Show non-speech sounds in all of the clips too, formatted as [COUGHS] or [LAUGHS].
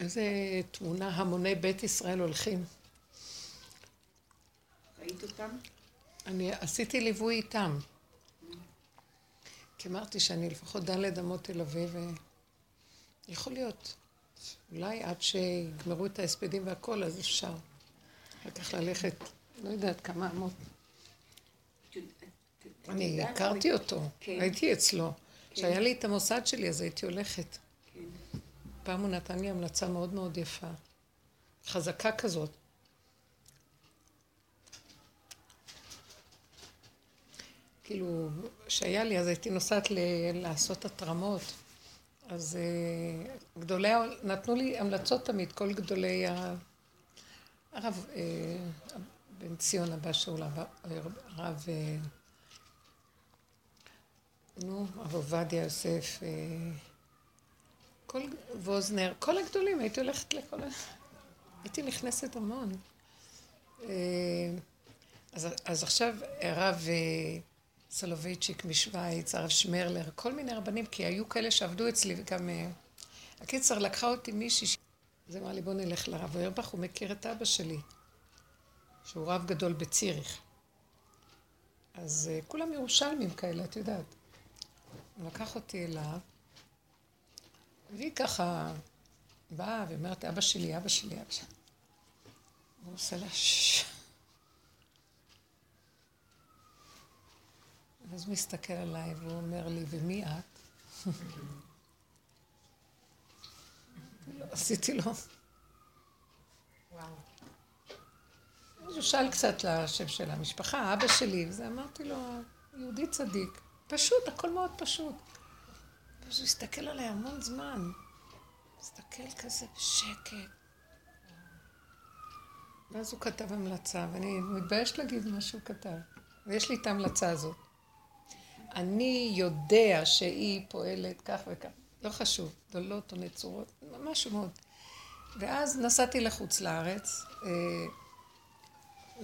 איזה תמונה המוני בית ישראל הולכים. ראית אותם? אני עשיתי ליווי איתם. כי אמרתי שאני לפחות ד' אמות תל אביב, ויכול להיות, אולי עד שיגמרו את ההספדים והכל, אז אפשר. אחר כך ללכת, לא יודעת כמה אמות. אני הכרתי אותו, כן. הייתי אצלו. כשהיה לי את המוסד שלי, אז הייתי הולכת. פעם הוא נתן לי המלצה מאוד מאוד יפה. חזקה כזאת. כאילו, שהיה לי, אז הייתי נוסעת ל- לעשות התרמות. אז uh, גדולי, נתנו לי המלצות תמיד, כל גדולי ה... הרב uh, בן ציון הבא שאול, הרב, uh, נו, הרב עובדיה יוסף, uh, כל ווזנר, כל הגדולים, הייתי הולכת לכל ה... הייתי נכנסת המון. Uh, אז, אז עכשיו הרב... Uh, סולובייצ'יק משוויץ, הרב שמרלר, כל מיני רבנים, כי היו כאלה שעבדו אצלי וגם... אה, הקיצר, לקחה אותי מישהי, אז אמרה לי, בוא נלך לרב אוירבך, הוא מכיר את אבא שלי, שהוא רב גדול בציריך. אז כולם ירושלמים כאלה, את יודעת. הוא לקח אותי אליו, והיא ככה באה ואומרת, אבא שלי, אבא שלי, אבא שלי. הוא עושה לה ששש. ואז הוא מסתכל עליי והוא אומר לי, ומי את? [LAUGHS] עשיתי לו. אז הוא שאל קצת לשם של המשפחה, אבא שלי, וזה אמרתי לו, יהודי צדיק. פשוט, הכל מאוד פשוט. ואז הוא הסתכל עליי המון זמן. הסתכל כזה בשקט. ואז הוא כתב המלצה, ואני מתביישת להגיד מה שהוא כתב. ויש לי את ההמלצה הזאת. אני יודע שהיא פועלת כך וכך, לא חשוב, דולות או נצורות, משהו מאוד. ואז נסעתי לחוץ לארץ, אה,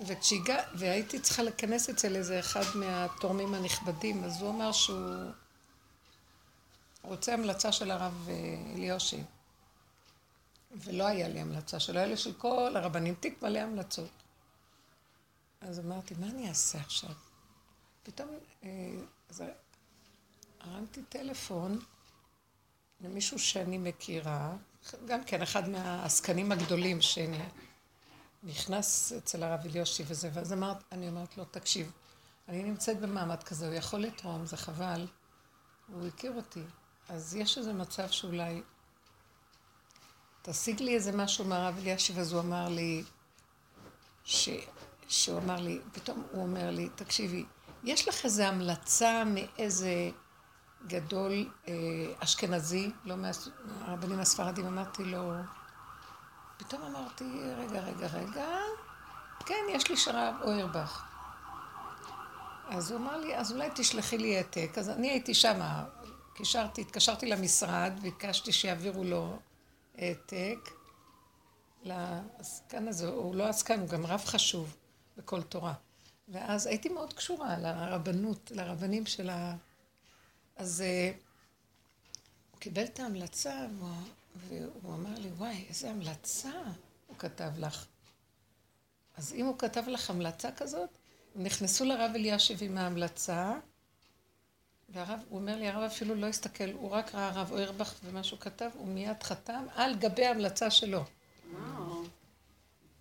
וכשהגע... והייתי צריכה לכנס אצל איזה אחד מהתורמים הנכבדים, אז הוא אמר שהוא רוצה המלצה של הרב אה, אליושי. ולא היה לי המלצה שלו, היה לי של כל הרבנים, תיק מלא המלצות. אז אמרתי, מה אני אעשה עכשיו? פתאום אה, אז הרמתי טלפון למישהו שאני מכירה, גם כן אחד מהעסקנים הגדולים שנכנס אצל הרב אליושי וזה, ואז אמרת, אני אומרת לו, תקשיב, אני נמצאת במעמד כזה, הוא יכול לתרום, זה חבל, הוא הכיר אותי, אז יש איזה מצב שאולי תשיג לי איזה משהו מהרב אלישיב, אז הוא אמר לי, ש... שהוא אמר לי, פתאום הוא אומר לי, תקשיבי, יש לך איזו המלצה מאיזה גדול אה, אשכנזי, לא מהרבנים הספרדים, אמרתי לו, פתאום אמרתי, רגע, רגע, רגע, כן, יש לי שרב אוירבך. אז הוא אמר לי, אז אולי תשלחי לי העתק. אז אני הייתי שמה, קישרתי, התקשרתי למשרד, ביקשתי שיעבירו לו העתק לעסקן הזה, הוא לא עסקן, הוא גם רב חשוב בכל תורה. ואז הייתי מאוד קשורה לרבנות, לרבנים של ה... אז uh, הוא קיבל את ההמלצה, והוא, והוא אמר לי, וואי, איזה המלצה הוא כתב לך. אז אם הוא כתב לך המלצה כזאת, הם נכנסו לרב אלישיב עם ההמלצה, והרב, הוא אומר לי, הרב אפילו לא הסתכל, הוא רק ראה הרב אוירבך ומה שהוא כתב, הוא מיד חתם על גבי ההמלצה שלו. וואו.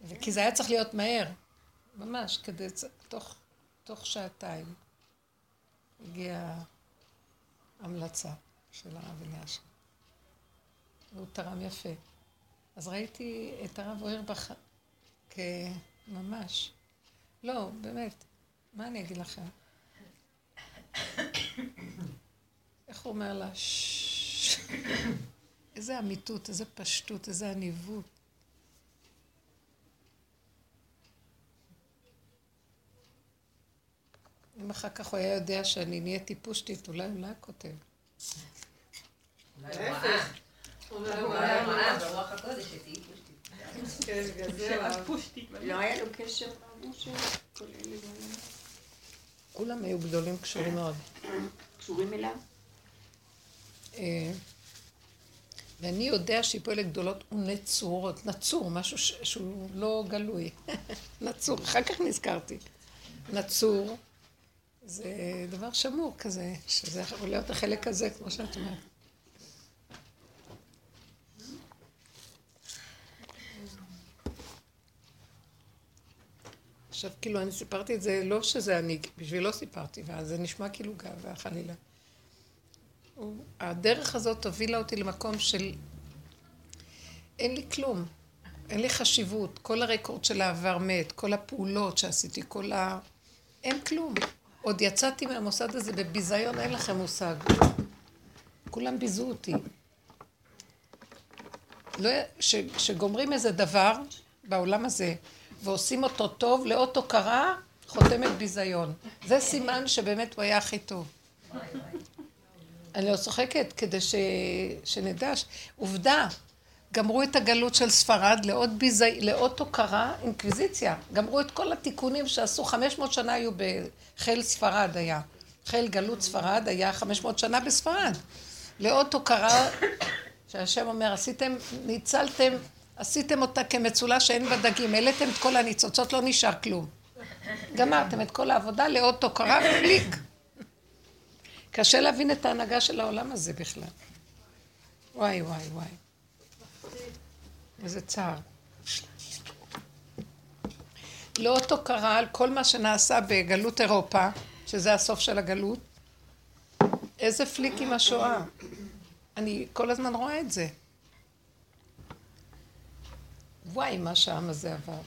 וכי זה היה צריך להיות מהר. ממש, כדי, תוך, תוך שעתיים הגיעה המלצה של הרב אלישע. והוא תרם יפה. אז ראיתי את הרב אוירבך כממש. לא, באמת, מה אני אגיד לכם? איך הוא אומר לה? איזה אמיתות, איזה פשטות, איזה עניבות. אם אחר כך הוא היה יודע שאני נהייתי פושטית, אולי הוא לא היה כותב. לא היה לו קשר כולם היו גדולים קשורים מאוד. קשורים אליו? אה, ואני יודע שהיא פועלת גדולות ונצורות, נצור, משהו ש... שהוא לא גלוי. [LAUGHS] נצור, אחר כך נזכרתי. נצור, זה דבר שמור כזה, שזה יכול להיות החלק הזה, כמו שאת אומרת. עכשיו, כאילו, אני סיפרתי את זה, לא שזה אני, בשבילו סיפרתי, ואז זה נשמע כאילו גאווה, חלילה. הדרך הזאת הובילה אותי למקום של אין לי כלום, אין לי חשיבות. כל הרקורד של העבר מת, כל הפעולות שעשיתי, כל ה... אין כלום. עוד יצאתי מהמוסד הזה בביזיון, אין לכם מושג. כולם ביזו אותי. לא, ש, שגומרים איזה דבר בעולם הזה ועושים אותו טוב, לאות הוקרה, חותמת ביזיון. זה סימן שבאמת הוא היה הכי טוב. אני לא צוחקת, כדי ש... שנדע. עובדה, גמרו את הגלות של ספרד לעוד, ביזי... לעוד הוקרה, אינקוויזיציה. גמרו את כל התיקונים שעשו, 500 שנה היו בחיל ספרד היה. חיל גלות ספרד היה 500 שנה בספרד. לעוד הוקרה, שהשם אומר, עשיתם, ניצלתם, עשיתם אותה כמצולה שאין בה דגים, העליתם את כל הניצוצות, לא נשאר כלום. גמרתם את כל העבודה לאות הוקרה ופליק. קשה להבין את ההנהגה של העולם הזה בכלל. וואי, וואי, וואי. איזה צער. לאות הוקרה על כל מה שנעשה בגלות אירופה, שזה הסוף של הגלות. איזה פליק עם השואה. אני כל הזמן רואה את זה. וואי, מה שהעם הזה עבר.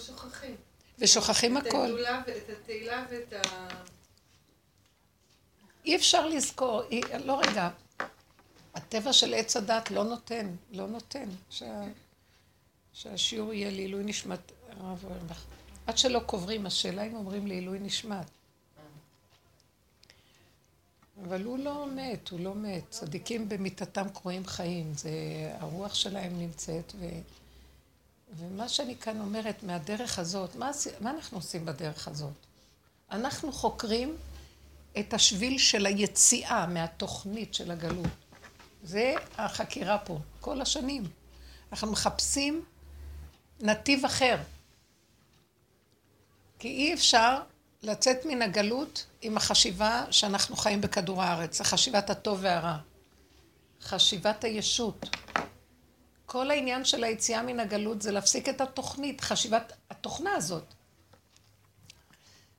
שוכחים. ושוכחים הכל. את התהילה ואת ה... אי אפשר לזכור, אי, לא רגע, הטבע של עץ הדת לא נותן, לא נותן, שה, שהשיעור יהיה לעילוי נשמת. עד שלא קוברים, השאלה אם אומרים לעילוי נשמת. אבל הוא לא מת, הוא לא מת. צדיקים במיתתם קרויים חיים, זה הרוח שלהם נמצאת, ו... ומה שאני כאן אומרת מהדרך הזאת, מה, מה אנחנו עושים בדרך הזאת? אנחנו חוקרים את השביל של היציאה מהתוכנית של הגלות. זה החקירה פה, כל השנים. אנחנו מחפשים נתיב אחר. כי אי אפשר לצאת מן הגלות עם החשיבה שאנחנו חיים בכדור הארץ, החשיבת הטוב והרע, חשיבת הישות. כל העניין של היציאה מן הגלות זה להפסיק את התוכנית, חשיבת התוכנה הזאת.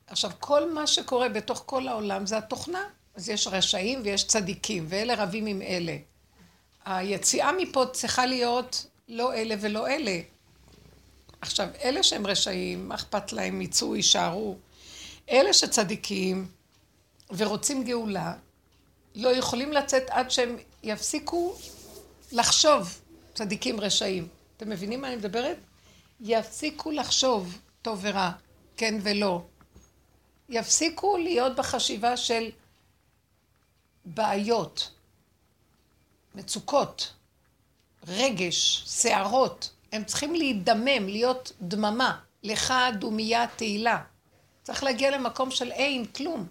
עכשיו, כל מה שקורה בתוך כל העולם זה התוכנה. אז יש רשעים ויש צדיקים, ואלה רבים עם אלה. היציאה מפה צריכה להיות לא אלה ולא אלה. עכשיו, אלה שהם רשעים, מה אכפת להם, יצאו, יישארו. אלה שצדיקים ורוצים גאולה, לא יכולים לצאת עד שהם יפסיקו לחשוב צדיקים רשעים. אתם מבינים מה אני מדברת? יפסיקו לחשוב טוב ורע, כן ולא. יפסיקו להיות בחשיבה של בעיות, מצוקות, רגש, שערות. הם צריכים להידמם, להיות דממה, לך דומייה תהילה. צריך להגיע למקום של אין, כלום.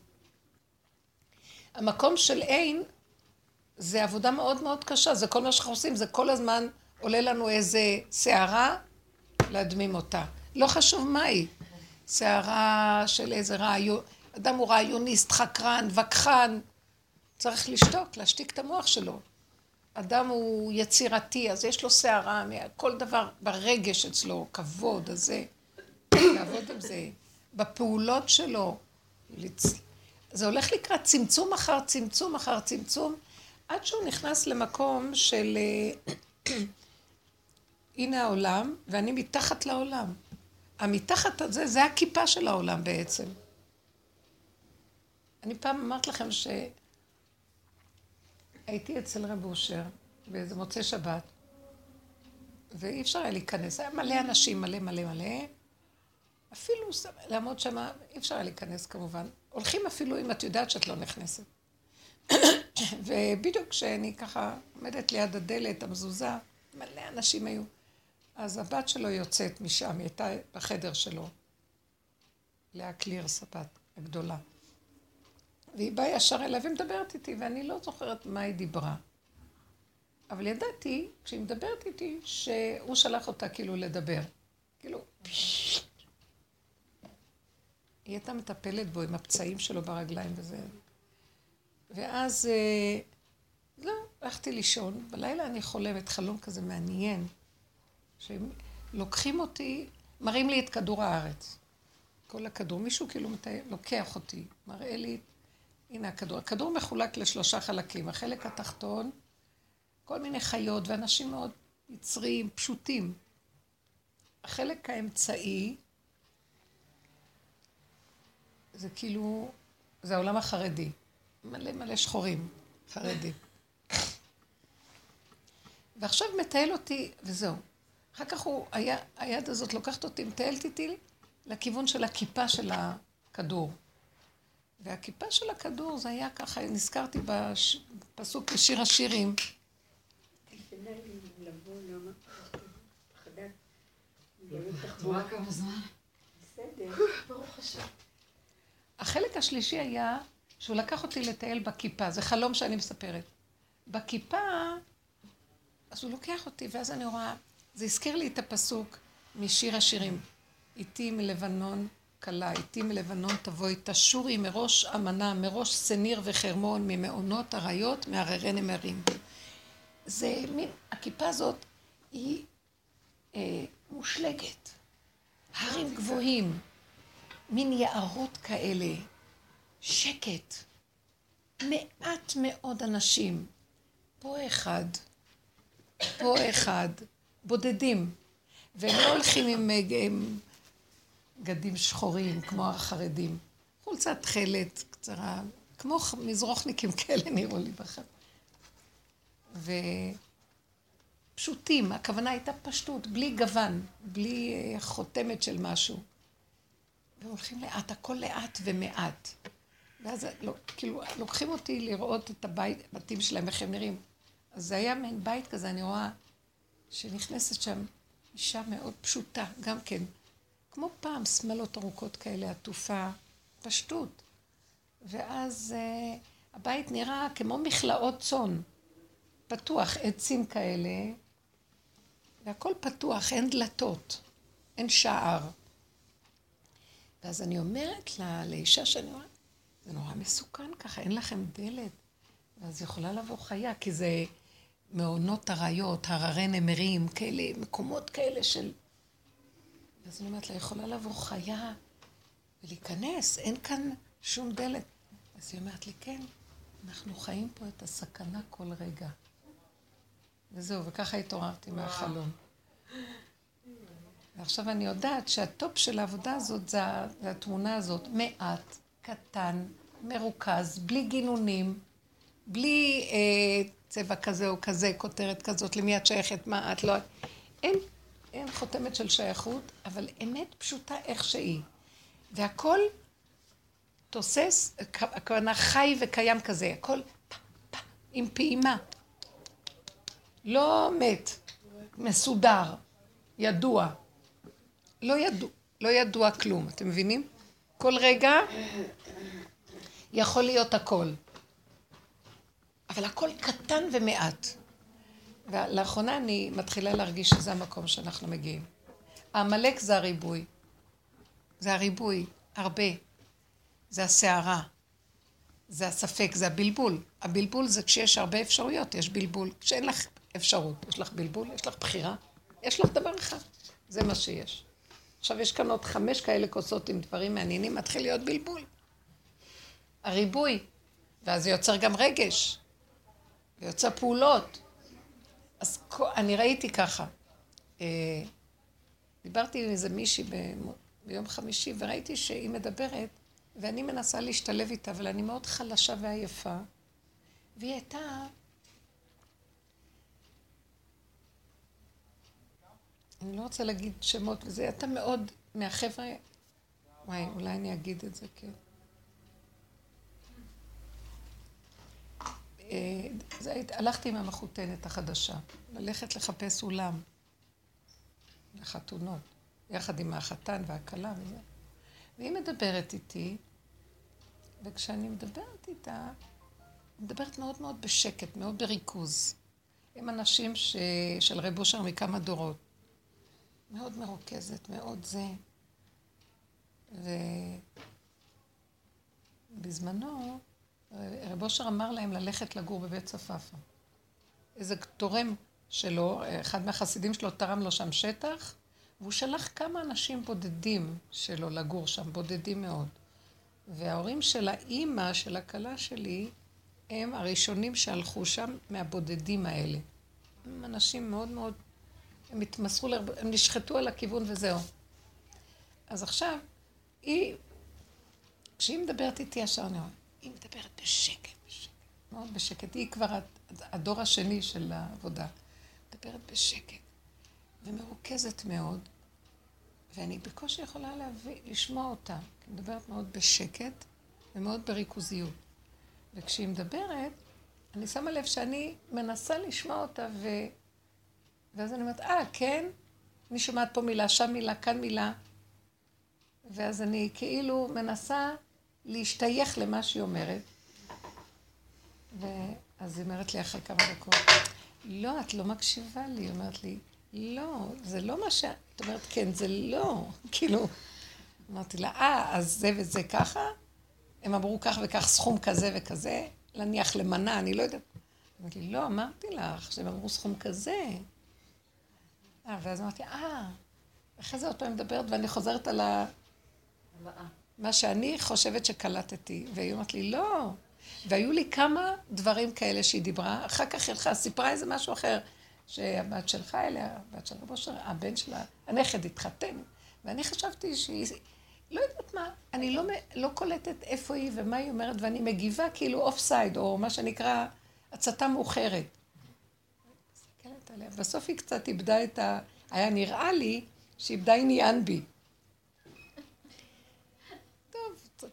המקום של אין זה עבודה מאוד מאוד קשה, זה כל מה שאנחנו עושים, זה כל הזמן עולה לנו איזה סערה, להדמים אותה. לא חשוב מהי. סערה של איזה רעיון, אדם הוא רעיוניסט, חקרן, וכחן, צריך לשתוק, להשתיק את המוח שלו. אדם הוא יצירתי, אז יש לו סערה, כל דבר ברגש אצלו, כבוד, הזה, לעבוד עם זה, בפעולות שלו. זה הולך לקראת צמצום אחר צמצום אחר צמצום, עד שהוא נכנס למקום של אה, [CLEARS THROAT] הנה העולם, ואני מתחת לעולם. המתחת הזה, זה הכיפה של העולם בעצם. אני פעם אמרת לכם שהייתי אצל רב אושר באיזה מוצאי שבת, ואי אפשר היה להיכנס, היה מלא אנשים, מלא מלא מלא, אפילו לעמוד שם, אי אפשר היה להיכנס כמובן. הולכים אפילו אם את יודעת שאת לא נכנסת. [COUGHS] ובדיוק כשאני ככה עומדת ליד הדלת, המזוזה, מלא אנשים היו. אז הבת שלו יוצאת משם, היא הייתה בחדר שלו. לאה קליר סבת הגדולה. והיא באה ישר אליי ומדברת איתי, ואני לא זוכרת מה היא דיברה. אבל ידעתי, כשהיא מדברת איתי, שהוא שלח אותה כאילו לדבר. כאילו, היא הייתה מטפלת בו עם הפצעים שלו ברגליים וזה. ואז, אה, לא, הלכתי לישון. בלילה אני חולמת חלום כזה מעניין, שהם לוקחים אותי, מראים לי את כדור הארץ. כל הכדור. מישהו כאילו מתאר, לוקח אותי, מראה לי, הנה הכדור. הכדור מחולק לשלושה חלקים. החלק התחתון, כל מיני חיות ואנשים מאוד יצריים, פשוטים. החלק האמצעי, זה כאילו, זה העולם החרדי. מלא מלא שחורים, חרדים. ועכשיו מטייל אותי, וזהו. אחר כך הוא, היה, היד הזאת לוקחת אותי, מטיילת איתי לכיוון של הכיפה של הכדור. והכיפה של הכדור זה היה ככה, נזכרתי בפסוק בשיר השירים. החלק השלישי היה שהוא לקח אותי לטייל בכיפה, זה חלום שאני מספרת. בכיפה, אז הוא לוקח אותי, ואז אני רואה, זה הזכיר לי את הפסוק משיר השירים. איתי מלבנון כלה, איתי מלבנון תבואי, תשורי מראש אמנה, מראש שניר וחרמון, ממעונות אריות, מהררי נמרים. זה מין, הכיפה הזאת היא אה, מושלגת. הרים גבוהים, מין יערות כאלה, שקט. מעט מאוד אנשים. פה אחד, פה אחד, בודדים. והם לא הולכים עם, עם בגדים שחורים, כמו החרדים. חולצה תכלת קצרה, כמו מזרוחניקים כאלה נראו לי בחר. ופשוטים, הכוונה הייתה פשטות, בלי גוון, בלי אה, חותמת של משהו. והם הולכים לאט, הכל לאט ומעט. ואז לא, כאילו, לוקחים אותי לראות את הבית, בתים שלהם, איך הם נראים. אז זה היה מעין בית כזה, אני רואה שנכנסת שם אישה מאוד פשוטה, גם כן, כמו פעם, שמלות ארוכות כאלה, עטופה, פשטות. ואז uh, הבית נראה כמו מכלאות צאן, פתוח, עצים כאלה, והכל פתוח, אין דלתות, אין שער. ואז אני אומרת לה, לאישה שאני רואה, זה נורא מסוכן ככה, אין לכם דלת. ואז יכולה לבוא חיה, כי זה מעונות אריות, הררי נמרים, כאלה, מקומות כאלה של ואז אני אומרת לה, יכולה לבוא חיה ולהיכנס, אין כאן שום דלת. אז היא אומרת לי, כן, אנחנו חיים פה את הסכנה כל רגע. וזהו, וככה התעוררתי מהחלום. ועכשיו אני יודעת שהטופ של העבודה הזאת זה, התמונה הזאת, מעט, קטן, מרוכז, בלי גינונים, בלי אה, צבע כזה או כזה, כותרת כזאת, למי את שייכת, מה את לא... אין אין חותמת של שייכות, אבל אמת פשוטה איך שהיא. והכל תוסס, הכוונה חי וקיים כזה, הכל פ, עם פעימה. לא מת, מסודר, ידוע. לא ידוע, לא ידוע כלום, אתם מבינים? כל רגע יכול להיות הכל. אבל הכל קטן ומעט. ולאחרונה אני מתחילה להרגיש שזה המקום שאנחנו מגיעים. העמלק זה הריבוי. זה הריבוי, הרבה. זה הסערה. זה הספק, זה הבלבול. הבלבול זה כשיש הרבה אפשרויות, יש בלבול. כשאין לך אפשרות, יש לך בלבול, יש לך בחירה, יש לך דבר אחד. זה מה שיש. עכשיו יש כאן עוד חמש כאלה כוסות עם דברים מעניינים, מתחיל להיות בלבול. הריבוי, ואז זה יוצר גם רגש, ויוצר פעולות. אז אני ראיתי ככה. אה, דיברתי עם איזה מישהי ביום חמישי, וראיתי שהיא מדברת, ואני מנסה להשתלב איתה, אבל אני מאוד חלשה ועייפה. והיא הייתה... אני לא רוצה להגיד שמות וזה, הייתה מאוד מהחבר'ה... וואי, אולי אני אגיד את זה, כן. אה, זה, הלכתי עם המחותנת החדשה, ללכת לחפש אולם לחתונות, יחד עם החתן והכלה וזה. והיא מדברת איתי, וכשאני מדברת איתה, מדברת מאוד מאוד בשקט, מאוד בריכוז. הם אנשים ש... של רב אושר מכמה דורות. מאוד מרוכזת, מאוד זה. ובזמנו, רב אושר אמר להם ללכת לגור בבית צפאפא. איזה תורם שלו, אחד מהחסידים שלו תרם לו שם שטח, והוא שלח כמה אנשים בודדים שלו לגור שם, בודדים מאוד. וההורים של האימא של הכלה שלי, הם הראשונים שהלכו שם מהבודדים האלה. הם אנשים מאוד מאוד, הם התמסרו, לרב... הם נשחטו על הכיוון וזהו. אז עכשיו, היא, כשהיא מדברת איתי ישר, אני אומרת, היא מדברת בשקט, בשקט, מאוד בשקט. היא כבר הדור השני של העבודה. מדברת בשקט ומרוכזת מאוד, ואני בקושי יכולה להביא, לשמוע אותה, היא מדברת מאוד בשקט ומאוד בריכוזיות. וכשהיא מדברת, אני שמה לב שאני מנסה לשמוע אותה, ו... ואז אני אומרת, אה, כן? אני שומעת פה מילה, שם מילה, כאן מילה. ואז אני כאילו מנסה להשתייך למה שהיא אומרת. ואז היא אומרת לי אחרי כמה דקות, לא, את לא מקשיבה לי. היא אומרת לי, לא, זה לא מה ש... את אומרת, כן, זה לא. [LAUGHS] כאילו, אמרתי לה, אה, אז זה וזה ככה? הם אמרו כך וכך סכום כזה וכזה, להניח למנה, אני לא יודעת. אמרתי לי, לא, אמרתי לך שהם אמרו סכום כזה. אה, ואז אמרתי, אה, אחרי זה עוד פעם מדברת ואני חוזרת על ה... מה שאני חושבת שקלטתי. והיא אומרת לי, לא. והיו לי כמה דברים כאלה שהיא דיברה, אחר כך הלכה, סיפרה איזה משהו אחר, שהבת שלך אליה, הבת של רבו אושר, הבן שלה, הנכד התחתן, ואני חשבתי שהיא, לא יודעת מה, אני לא, לא קולטת איפה היא ומה היא אומרת, ואני מגיבה כאילו offside, או מה שנקרא הצתה מאוחרת. בסוף היא קצת איבדה את ה... היה נראה לי שהיא איבדה עניין בי.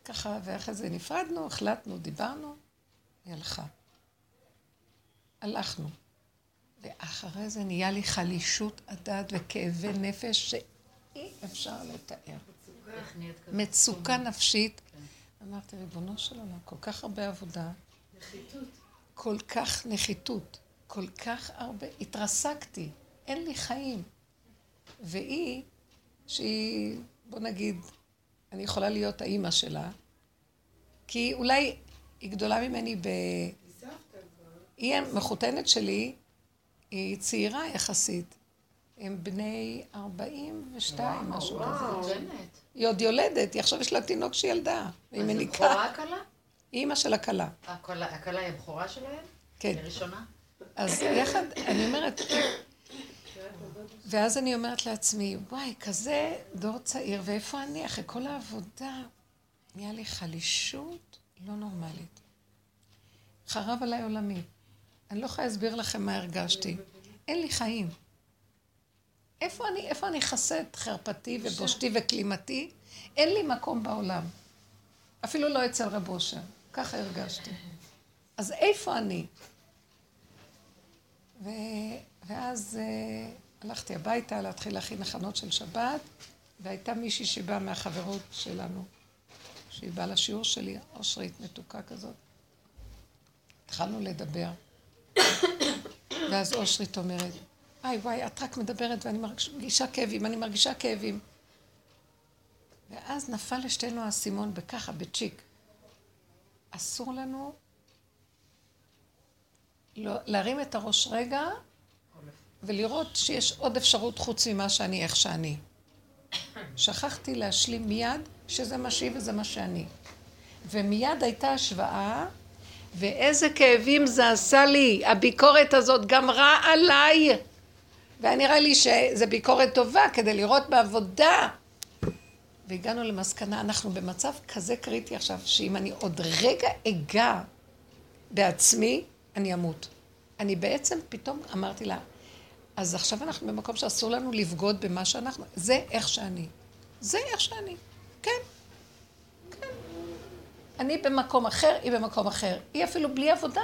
ככה, ואחרי זה נפרדנו, החלטנו, דיברנו, היא הלכה. הלכנו. ואחרי זה נהיה לי חלישות הדעת וכאבי נפש שאי אפשר לתאר. מצוקה נפשית. אמרתי, ריבונו של עולם, כל כך הרבה עבודה. נחיתות. כל כך נחיתות. כל כך הרבה. התרסקתי. אין לי חיים. והיא, שהיא, בוא נגיד, אני יכולה להיות האימא שלה, כי אולי היא גדולה ממני ב... היא המחותנת שלי, היא צעירה יחסית. הם בני 42, משהו כזה. היא עוד יולדת, היא עכשיו יש לה תינוק שהיא ילדה. היא מניקה. אז בכורה הכלה? אימא של הכלה. הכלה היא הבכורה שלהם? כן. היא ראשונה? אז יחד, אני אומרת, ואז אני אומרת לעצמי, וואי, כזה דור צעיר, ואיפה אני? אחרי כל העבודה, נהיה לי חלישות לא נורמלית. חרב עליי עולמי. אני לא יכולה להסביר לכם מה הרגשתי. אין לי חיים. איפה אני, איפה אני אכסה את חרפתי ובושתי וכלימתי? אין לי מקום בעולם. אפילו לא אצל רב אושר. ככה הרגשתי. אז איפה אני? ו... ואז uh, הלכתי הביתה להתחיל להכין הכנות של שבת, והייתה מישהי שבאה מהחברות שלנו, שהיא באה לשיעור שלי, אושרית מתוקה כזאת. התחלנו לדבר, ואז אושרית אומרת, וואי וואי, את רק מדברת ואני מרגישה כאבים, אני מרגישה כאבים. ואז נפל לשתינו האסימון בככה, בצ'יק. אסור לנו לא, להרים את הראש רגע ולראות שיש עוד אפשרות חוץ ממה שאני, איך שאני. שכחתי להשלים מיד שזה מה שהיא וזה מה שאני. ומיד הייתה השוואה, ואיזה כאבים זה עשה לי. הביקורת הזאת גמרה עליי. והיה נראה לי שזו ביקורת טובה כדי לראות בעבודה. והגענו למסקנה, אנחנו במצב כזה קריטי עכשיו, שאם אני עוד רגע אגע בעצמי, אני אמות. אני בעצם פתאום אמרתי לה, אז עכשיו אנחנו במקום שאסור לנו לבגוד במה שאנחנו, זה איך שאני. זה איך שאני. כן. כן. אני במקום אחר, היא במקום אחר. היא אפילו בלי עבודה.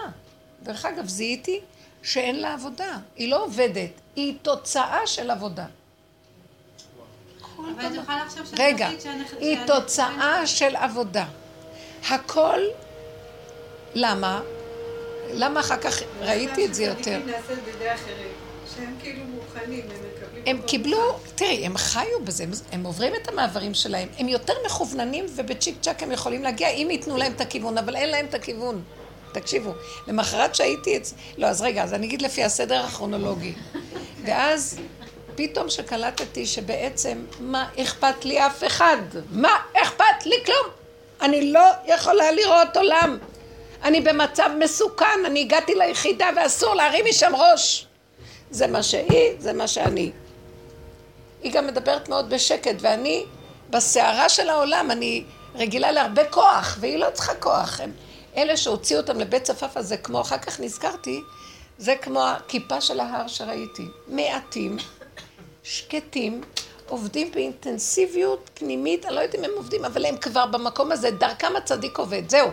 דרך אגב, זיהיתי שאין לה עבודה. היא לא עובדת, היא תוצאה של עבודה. אבל את יכולה לחשוב רגע, היא תוצאה של עבודה. הכל, למה? למה אחר כך ראיתי את זה יותר? שהם כאילו מוכנים, הם מקבלים... הם קיבלו. תראי, הם חיו בזה, הם- הם עוברים את המעברים שלהם, הם יותר מכווננים ובצ'יק צ'אק הם יכולים להגיע אם ייתנו להם את הכיוון, אבל אין להם את הכיוון. תקשיבו, למחרת שהייתי אצ... לא, אז רגע, אז אני אגיד לפי הסדר הכרונולוגי. [LAUGHS] ואז פתאום שקלטתי שבעצם, מה אכפת לי אף אחד? מה אכפת לי כלום? אני לא יכולה לראות עולם. אני במצב מסוכן, אני הגעתי ליחידה ואסור להרים משם ראש. זה מה שהיא, זה מה שאני. היא גם מדברת מאוד בשקט, ואני בסערה של העולם, אני רגילה להרבה כוח, והיא לא צריכה כוח. הם, אלה שהוציאו אותם לבית צפאפא זה כמו, אחר כך נזכרתי, זה כמו הכיפה של ההר שראיתי. מעטים, שקטים, עובדים באינטנסיביות פנימית, אני לא יודעת אם הם עובדים, אבל הם כבר במקום הזה, דרכם הצדיק עובד, זהו.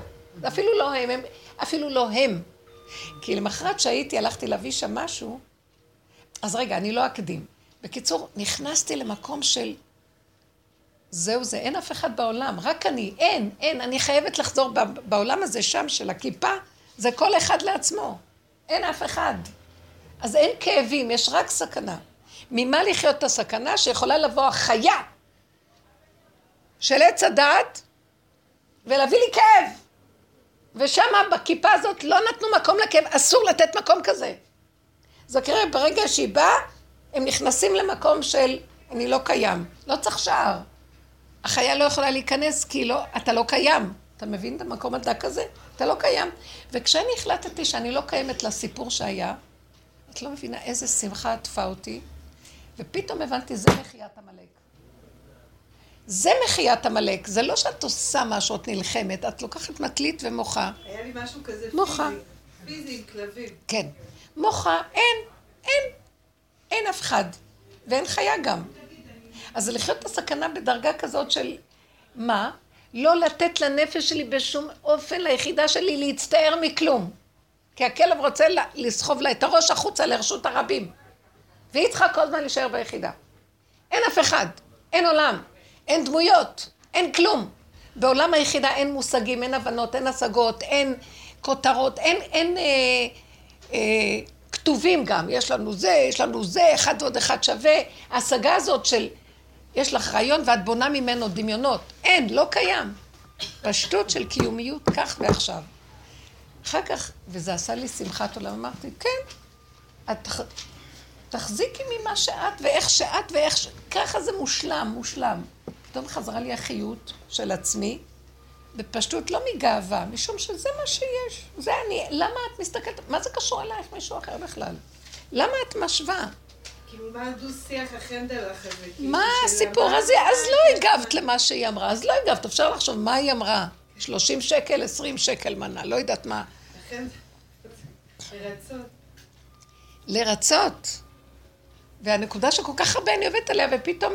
אפילו לא הם, הם אפילו לא הם. כי למחרת שהייתי, הלכתי להביא שם משהו, אז רגע, אני לא אקדים. בקיצור, נכנסתי למקום של זהו זה, אין אף אחד בעולם, רק אני, אין, אין, אני חייבת לחזור בעולם הזה שם של הכיפה, זה כל אחד לעצמו, אין אף אחד. אז אין כאבים, יש רק סכנה. ממה לחיות את הסכנה שיכולה לבוא החיה של עץ הדעת ולהביא לי כאב. ושם בכיפה הזאת לא נתנו מקום לכאב, אסור לתת מקום כזה. זה קורה ברגע שהיא באה, הם נכנסים למקום של אני לא קיים. לא צריך שער. החיה לא יכולה להיכנס כי לא, אתה לא קיים. אתה מבין את המקום הדק הזה? אתה לא קיים. וכשאני החלטתי שאני לא קיימת לסיפור שהיה, את לא מבינה איזה שמחה עטפה אותי, ופתאום הבנתי, זה מחיית עמלק. זה מחיית עמלק, זה לא שאת עושה משהו, את נלחמת, את לוקחת מטלית ומוחה. היה לי משהו כזה מוחה. פיזי, פיזי עם כלבים. כן. מוחה, אין, אין, אין אף אחד. ואין חיה גם. אז זה לחיות את הסכנה בדרגה כזאת של מה? לא לתת לנפש שלי בשום אופן, ליחידה שלי, להצטער מכלום. כי הכלב רוצה לסחוב לה את הראש החוצה לרשות הרבים. והיא צריכה כל הזמן להישאר ביחידה. אין אף אחד, אין עולם, אין דמויות, אין כלום. בעולם היחידה אין מושגים, אין הבנות, אין השגות, אין כותרות, אין, אין אה, אה, כתובים גם. יש לנו זה, יש לנו זה, אחד ועוד אחד שווה. ההשגה הזאת של יש לך רעיון ואת בונה ממנו דמיונות. אין, לא קיים. פשטות של קיומיות כך ועכשיו. אחר כך, וזה עשה לי שמחת עולם, אמרתי, כן, את תח- תחזיקי ממה שאת ואיך שאת ואיך ש... ככה זה מושלם, מושלם. פתאום חזרה לי החיות של עצמי, בפשטות לא מגאווה, משום שזה מה שיש. זה אני, למה את מסתכלת, מה זה קשור אלייך מישהו אחר בכלל? למה את משווה? כאילו, מה הדו-שיח החנדלח הזה? כאילו, מה הסיפור הזה? אז לא הגבת למה שהיא אמרה, אז לא הגבת, אפשר לחשוב מה היא אמרה. 30 שקל, 20 שקל מנה, לא יודעת מה. לרצות. לרצות. והנקודה שכל כך הרבה אני עובדת עליה, ופתאום,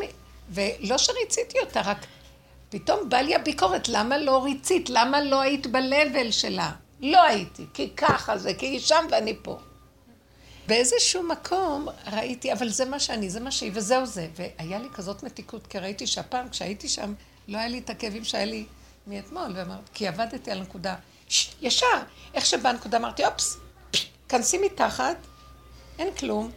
ולא שריציתי אותה, רק פתאום בא לי הביקורת, למה לא ריצית? למה לא היית ב-level שלה? לא הייתי, כי ככה זה, כי היא שם ואני פה. באיזשהו מקום ראיתי, אבל זה מה שאני, זה מה שהיא, וזהו זה. והיה לי כזאת מתיקות, כי ראיתי שהפעם, כשהייתי שם, לא היה לי את הכאבים שהיה לי מאתמול, ואמרתי, כי עבדתי על הנקודה. ש, ישר, איך שבאה הנקודה, אמרתי, אופס, כנסי מתחת, אין כלום,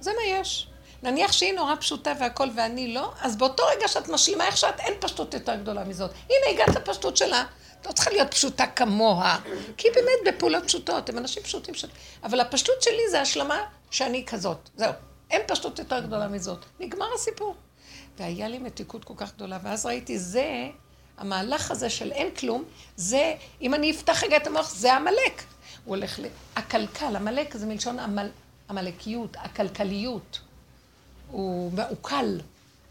זה מה יש. נניח שהיא נורא פשוטה והכל ואני לא, אז באותו רגע שאת משלימה איך שאת, אין פשטות יותר גדולה מזאת. הנה הגעת לפשטות שלה, את לא צריכה להיות פשוטה כמוה, כי היא באמת בפעולות פשוטות, הם אנשים פשוטים של... אבל הפשטות שלי זה השלמה שאני כזאת, זהו. אין פשטות יותר גדולה מזאת. נגמר הסיפור. והיה לי מתיקות כל כך גדולה, ואז ראיתי, זה, המהלך הזה של אין כלום, זה, אם אני אפתח רגע את המוח, זה עמלק. הוא הולך ל... הקלקל, עמלק זה מלשון עמל... עמלקיות, הכלכליות. הוא מעוקל.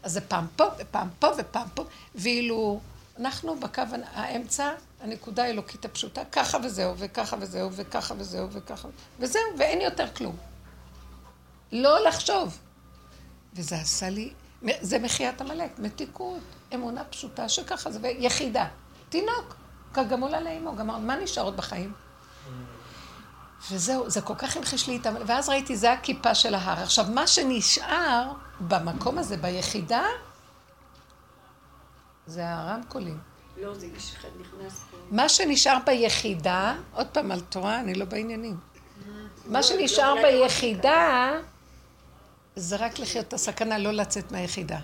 אז זה פעם פה ופעם פה ופעם פה, ואילו אנחנו בקו האמצע, הנקודה האלוקית הפשוטה, ככה וזהו, וככה וזהו, וככה וזהו, וככה, וזהו, ואין יותר כלום. לא לחשוב. וזה עשה לי, זה מחיית עמלק, מתיקות, אמונה פשוטה שככה זה, ויחידה. תינוק, כגמול לאמו, גמר, מה נשאר עוד בחיים? וזהו, זה כל כך המחיש לי איתם, ואז ראיתי, זה הכיפה של ההר. עכשיו, מה שנשאר במקום הזה, ביחידה, זה הרמקולים. לא, זה נכנס פה. מה שנשאר ביחידה, עוד פעם על תורה, אני לא בעניינים. מה לא, שנשאר לא, ביחידה, זה רק לחיות את הסכנה, לא לצאת מהיחידה.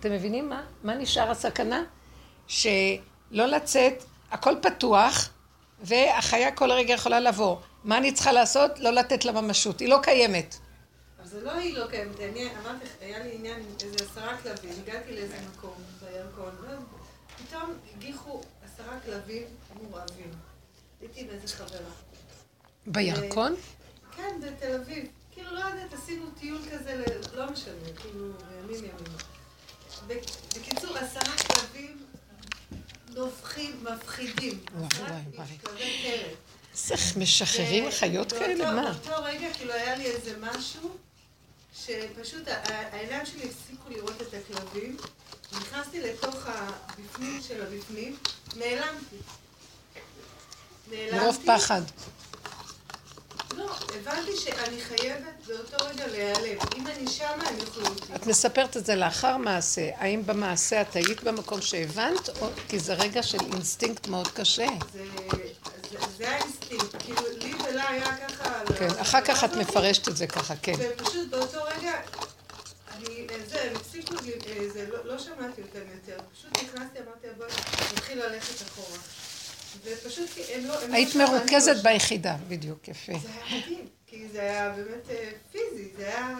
אתם מבינים מה? מה נשאר הסכנה? שלא לצאת, הכל פתוח, והחיה כל רגע יכולה לבוא. מה אני צריכה לעשות? לא לתת לה ממשות. היא לא קיימת. אבל זה לא היא לא קיימת, אני אמרתי היה לי עניין עם איזה עשרה כלבים, הגעתי לאיזה מקום בירקון, ופתאום הגיחו עשרה כלבים מורעבים. הייתי עם איזה חברה. בירקון? כן, בתל אביב. כאילו, לא יודעת, עשינו טיול כזה, לא משנה, כאילו, ימים ימים. בק- בקיצור, עשרה כלבים נובחים, מפחידים. עשרה. כלבי כלב. איך משחררים חיות כאלה? מה? באותו רגע, כאילו, היה לי איזה משהו, שפשוט העיניים שלי הפסיקו לראות את הכלבים, נכנסתי לתוך הבפנים של הבפנים, נעלמתי. נעלמתי. מרוב פחד. לא, הבנתי שאני חייבת באותו רגע להיעלם. אם אני שמה, הם יאכלו אותי. את מספרת את זה לאחר מעשה. האם במעשה את היית במקום שהבנת, או כי זה רגע של אינסטינקט מאוד קשה? זה, זה. כאילו, לי ולה היה ככה... על כן, אחר כך את מפרשת את זה ככה, כן. ופשוט באותו רגע, אני, זה, הם הפסיקו לי, אה, זה, לא, לא שמעתי אותם יותר. פשוט נכנסתי, אמרתי, בואי, נתחיל ללכת אחורה. ופשוט, כי הם לא... לא היית מרוכזת לא. ביחידה, בדיוק, יפה. זה היה מדהים, כי זה היה באמת אה, פיזי, זה היה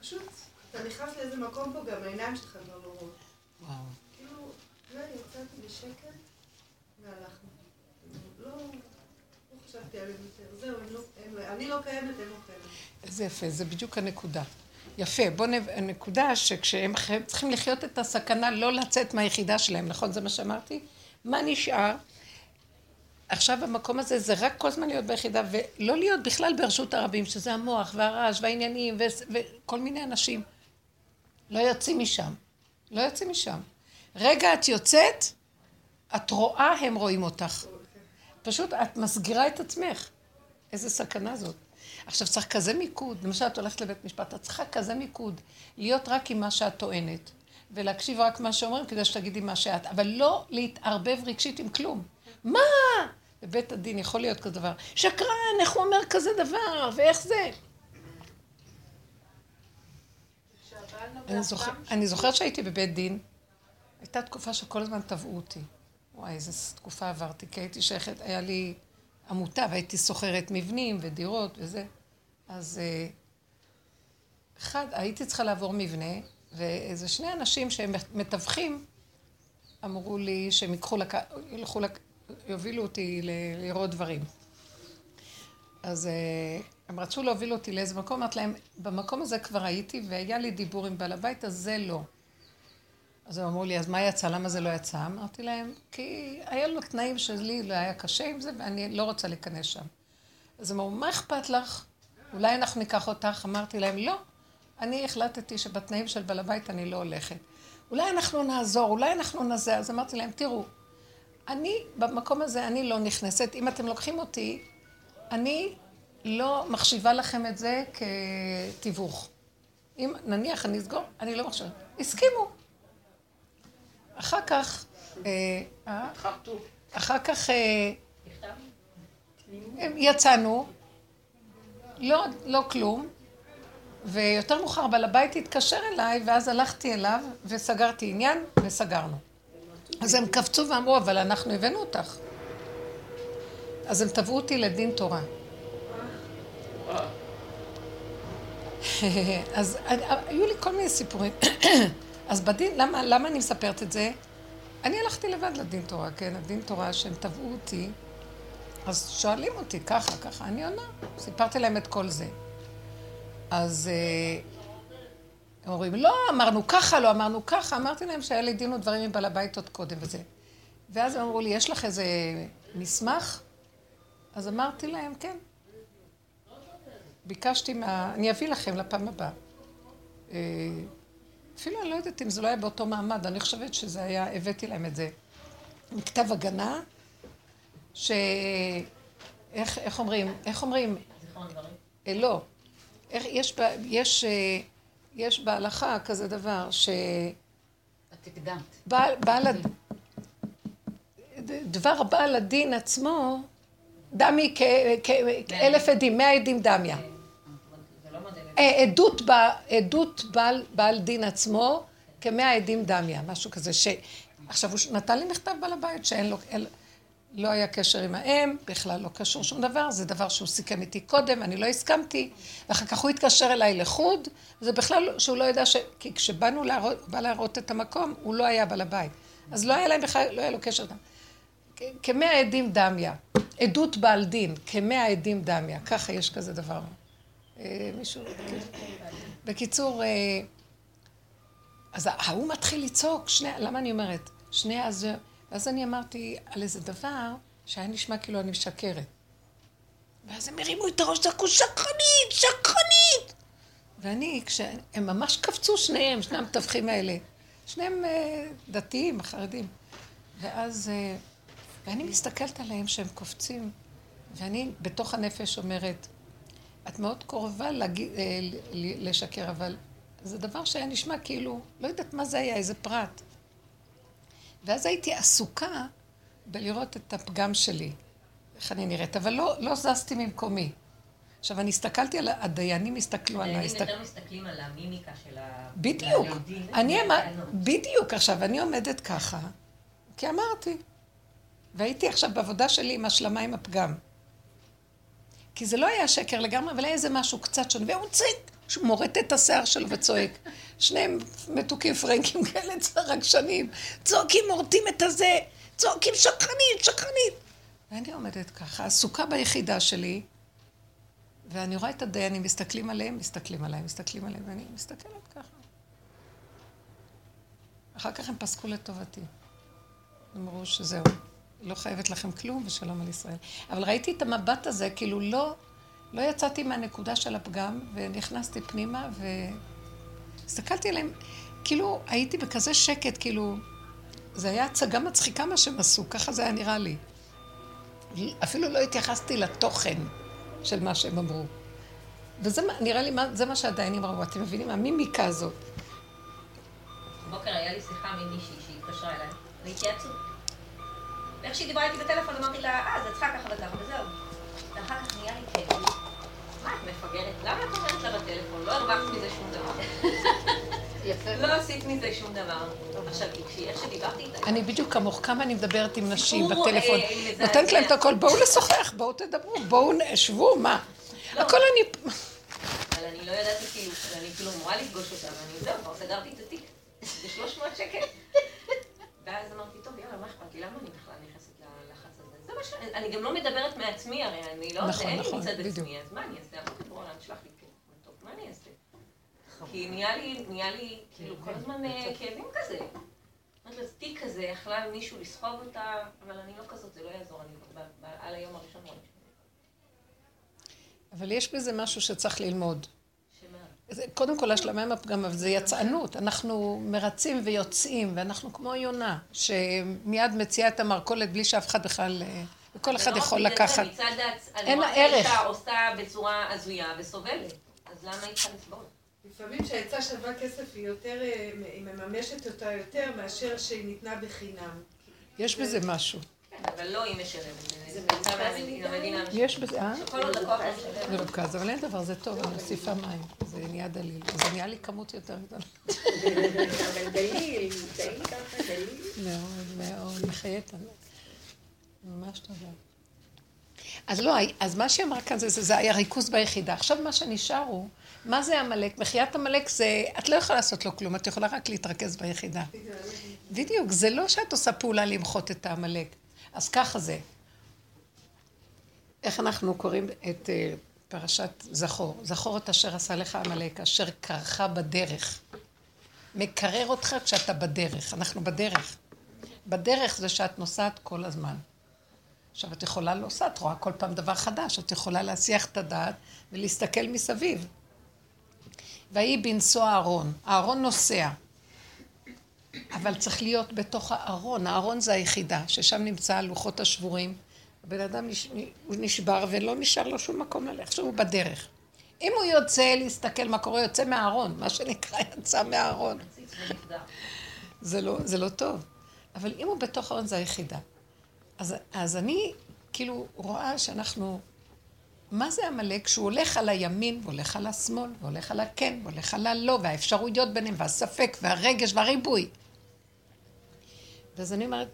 פשוט, אתה נכנס לאיזה מקום פה, גם העיניים שלך כבר לא רואות. וואו. כאילו, לא, יצאתי בשקט, והלכנו. עליהם יותר. זהו, אני לא קיימת, הם לא קיימת. איזה יפה, זה בדיוק הנקודה. יפה, בוא נב... הנקודה שכשהם צריכים לחיות את הסכנה, לא לצאת מהיחידה שלהם, נכון? זה מה שאמרתי? מה נשאר? עכשיו המקום הזה זה רק כל הזמן להיות ביחידה, ולא להיות בכלל ברשות הרבים, שזה המוח והרעש והעניינים ו- וכל מיני אנשים. לא יוצאים משם. לא יוצאים משם. רגע את יוצאת, את רואה, הם רואים אותך. פשוט את מסגירה את עצמך. איזה סכנה זאת. עכשיו צריך כזה מיקוד, למשל את הולכת לבית משפט, את צריכה כזה מיקוד, להיות רק עם מה שאת טוענת, ולהקשיב רק מה שאומרים כדי שתגידי מה שאת, אבל לא להתערבב רגשית עם כלום. מה? בבית הדין יכול להיות כזה דבר. שקרן, איך הוא אומר כזה דבר, ואיך זה? אני, זוכר, אני זוכרת שהייתי בבית דין, הייתה תקופה שכל הזמן תבעו אותי. וואי, איזה תקופה עברתי, כי הייתי שייכת, היה לי עמותה והייתי סוחרת מבנים ודירות וזה. אז אה, אחד, הייתי צריכה לעבור מבנה, ואיזה שני אנשים שהם מתווכים, אמרו לי שהם ייקחו, לק... ילכו, לק... יובילו אותי ל... לראות דברים. אז אה, הם רצו להוביל אותי לאיזה מקום, אמרתי להם, במקום הזה כבר הייתי והיה לי דיבור עם בעל הבית, אז זה לא. אז הם אמרו לי, אז מה יצא? למה זה לא יצא? אמרתי להם, כי היה לו תנאים שלי לא היה קשה עם זה, ואני לא רוצה להיכנס שם. אז הם אמרו, מה אכפת לך? אולי אנחנו ניקח אותך? אמרתי להם, לא. אני החלטתי שבתנאים של בעל הבית אני לא הולכת. אולי אנחנו נעזור, אולי אנחנו נזה. אז אמרתי להם, תראו, אני, במקום הזה, אני לא נכנסת. אם אתם לוקחים אותי, אני לא מחשיבה לכם את זה כתיווך. אם נניח אני אסגור, אני לא מחשיבה. הסכימו. אחר כך, אה, אה, אחר כך אה, יצאנו, לא, לא כלום, ויותר מאוחר בעל הבית התקשר אליי, ואז הלכתי אליו וסגרתי עניין, וסגרנו. אז הם קפצו ואמרו, אבל אנחנו הבאנו אותך. אז הם תבעו אותי לדין תורה. [LAUGHS] אז היו לי כל מיני סיפורים. [CLEARS THROAT] אז בדין, למה, למה אני מספרת את זה? אני הלכתי לבד לדין תורה, כן? הדין תורה שהם תבעו אותי, אז שואלים אותי ככה, ככה, אני עונה. סיפרתי להם את כל זה. אז אה, הם אומרים, לא, אמרנו ככה, לא אמרנו ככה. אמרתי להם שהיה לי דין ודברים עם בעל הבית עוד קודם וזה. ואז הם אמרו לי, יש לך איזה מסמך? אז אמרתי להם, כן. ביקשתי מה... אני אביא לכם לפעם הבאה. אפילו אני לא יודעת אם זה לא היה באותו מעמד, אני חושבת שזה היה, הבאתי להם את זה. מכתב הגנה, ש... איך, איך אומרים? איך אומרים? אה, לא. איך, יש, יש, אה, יש בהלכה כזה דבר, ש... את הקדמת. בעל, בעל, הד- דבר בעל הדין עצמו, דמי כאלף עדים, מאה עדים דמיה. זה לא מודל. אה, עדות, ב- עדות בעל, בעל דין עצמו כמאה עדים דמיה, משהו כזה. ש... עכשיו, הוא נתן לי מכתב בעל הבית שאין לו, אין, לא היה קשר עם האם, בכלל לא קשור שום דבר, זה דבר שהוא סיכם איתי קודם, אני לא הסכמתי, ואחר כך הוא התקשר אליי לחוד, זה בכלל שהוא לא ידע ש... כי כשבאנו להראות, בא להראות את המקום, הוא לא היה בעל הבית. אז לא היה להם בכלל, לא היה לו קשר כמאה עדים דמיה, עדות בעל דין, כמאה עדים דמיה, ככה יש כזה דבר. אה, מישהו... בקיצור, אה, אז ההוא מתחיל לצעוק, שני, למה אני אומרת? שני אז... ואז אני אמרתי על איזה דבר שהיה נשמע כאילו אני משקרת. ואז הם הרימו את הראש, צעקו שקרנית, שקרנית! ואני, כשהם ממש קפצו שניהם, שני המתווכים האלה. שניהם אה, דתיים, חרדים. ואז, ואני מסתכלת עליהם שהם קופצים, ואני בתוך הנפש אומרת, את מאוד קרובה להגיד, אה, לשקר, אבל זה דבר שהיה נשמע כאילו, לא יודעת מה זה היה, איזה פרט. ואז הייתי עסוקה בלראות את הפגם שלי, איך אני נראית, אבל לא, לא זזתי ממקומי. עכשיו, אני הסתכלתי על, הדיינים הסתכלו עליי, הדיינים. יותר מסתכלים על המימיקה של ה... בדיוק. בעלי דין, אני אמר... והטענות. בדיוק. עכשיו, אני עומדת ככה, כי אמרתי. והייתי עכשיו בעבודה שלי עם השלמה עם הפגם. כי זה לא היה שקר לגמרי, אבל היה איזה משהו קצת שונה, והוא שהוא מורט את השיער שלו וצועק. שניהם מתוקים פרנקים כאלה רגשנים, צועקים, מורטים את הזה, צועקים שקרנית, שקרנית. ואני עומדת ככה, עסוקה ביחידה שלי, ואני רואה את הדיינים, מסתכלים עליהם, מסתכלים עליהם, מסתכלים עליהם, ואני מסתכלת ככה. אחר כך הם פסקו לטובתי. אמרו שזהו, לא חייבת לכם כלום ושלום על ישראל. אבל ראיתי את המבט הזה, כאילו לא, לא יצאתי מהנקודה של הפגם, ונכנסתי פנימה, והסתכלתי עליהם, כאילו הייתי בכזה שקט, כאילו, זה היה הצגה מצחיקה מה שהם עשו, ככה זה היה נראה לי. אפילו לא התייחסתי לתוכן של מה שהם אמרו. וזה נראה לי, מה- זה מה שהדיינים אמרו, אתם מבינים? המימיקה הזאת. בבוקר היה לי שיחה ממישהי שהתקשרה אליי, להתייעצות. ואיך שהיא דיברה איתי בטלפון, אמרתי לה, אה, זה צריכה ככה וככה, וזהו. ואחר כך נהיה לי כאב. מה את מפגרת? למה את אומרת לה בטלפון? לא הרווחת מזה שום דבר. לא עשית מזה שום דבר. עכשיו, איך שדיברתי איתה... אני בדיוק כמוך, כמה אני מדברת עם נשים בטלפון. אה. נותנת להם את הכל, בואו לשוחח, בואו תדברו, בואו נ- שבו, מה? לא. הכל אני... אבל אני לא ידעתי כאילו, אני כאילו אמורה לפגוש אותה, ואני זהו, כבר סגרתי את התיק. ב-300 שקל. ואז אמרתי, טוב, יאללה, מה אכפת לי? למה אני בכלל נכנסת ללחץ הזה? זה מה ש... אני גם לא מדברת מעצמי, הרי אני לא... נכון, אין לי נכון, מצד בדיוק. עצמי, אז מה אני אעשה? אמרתי, בואו, תשלח לי מתוק, מה אני אעשה? כי נהיה לי, נהיה לי, כאילו, כל הזמן אה, כאבים כזה. אומרת לה, תיק כזה, יכלה מישהו לסחוב אותה, אבל אני לא כזאת, זה לא יעזור, אני על היום הראשון רואים. אבל יש בזה משהו שצריך ללמוד. שמה? זה- קודם כל השלמה עם הפגם, אבל זה יצאנות. אנחנו מרצים ויוצאים, ואנחנו כמו יונה, שמיד מציעה את המרכולת בלי שאף אחד בכלל... וכל אחד זה לא יכול זה, לקחת. אני אין לה רואה את ערך. האישה עושה בצורה הזויה וסובלת. אז למה היא צריכה לסבול? לפעמים שהעצה שווה כסף היא יותר, אה, היא מממשת אותה יותר מאשר שהיא ניתנה בחינם. יש בזה משהו. כן, אבל לא היא משלמת. זה. יש בזה, אה? משלם. מרוכז, אבל אין דבר, זה טוב, אני מוסיפה מים. זה נהיה דליל. זה נהיה לי כמות יותר גדולה. [LAUGHS] אבל דליל, דליל ככה, דליל. מאוד מאוד, מחיית. ממש תודה. אז לא, אז מה שהיא אמרה כאן זה, זה, זה היה ריכוז ביחידה. עכשיו מה שנשאר הוא, מה זה עמלק? מחיית עמלק זה, את לא יכולה לעשות לו כלום, את יכולה רק להתרכז ביחידה. בדיוק, זה לא שאת עושה פעולה למחות את העמלק. אז ככה זה. איך אנחנו קוראים את אה, פרשת זכור? זכור את אשר עשה לך עמלק, אשר קרך בדרך. מקרר אותך כשאתה בדרך. אנחנו בדרך. בדרך זה שאת נוסעת כל הזמן. עכשיו, את יכולה לעושה, את רואה כל פעם דבר חדש, את יכולה להסיח את הדעת ולהסתכל מסביב. ויהי בנשוא הארון, הארון נוסע, אבל צריך להיות בתוך הארון, הארון זה היחידה, ששם נמצא הלוחות השבורים. הבן אדם נש... הוא נשבר ולא נשאר לו שום מקום ללכת, עכשיו הוא בדרך. אם הוא יוצא להסתכל מה קורה, יוצא מהארון, מה שנקרא יצא מהארון. זה לא, זה לא טוב. אבל אם הוא בתוך הארון זה היחידה. אז, אז אני כאילו רואה שאנחנו... מה זה עמלק? שהוא הולך על הימין, והולך על השמאל, והולך על הכן, והולך על הלא, והאפשרויות ביניהם, והספק, והרגש, והריבוי. ואז אני אומרת,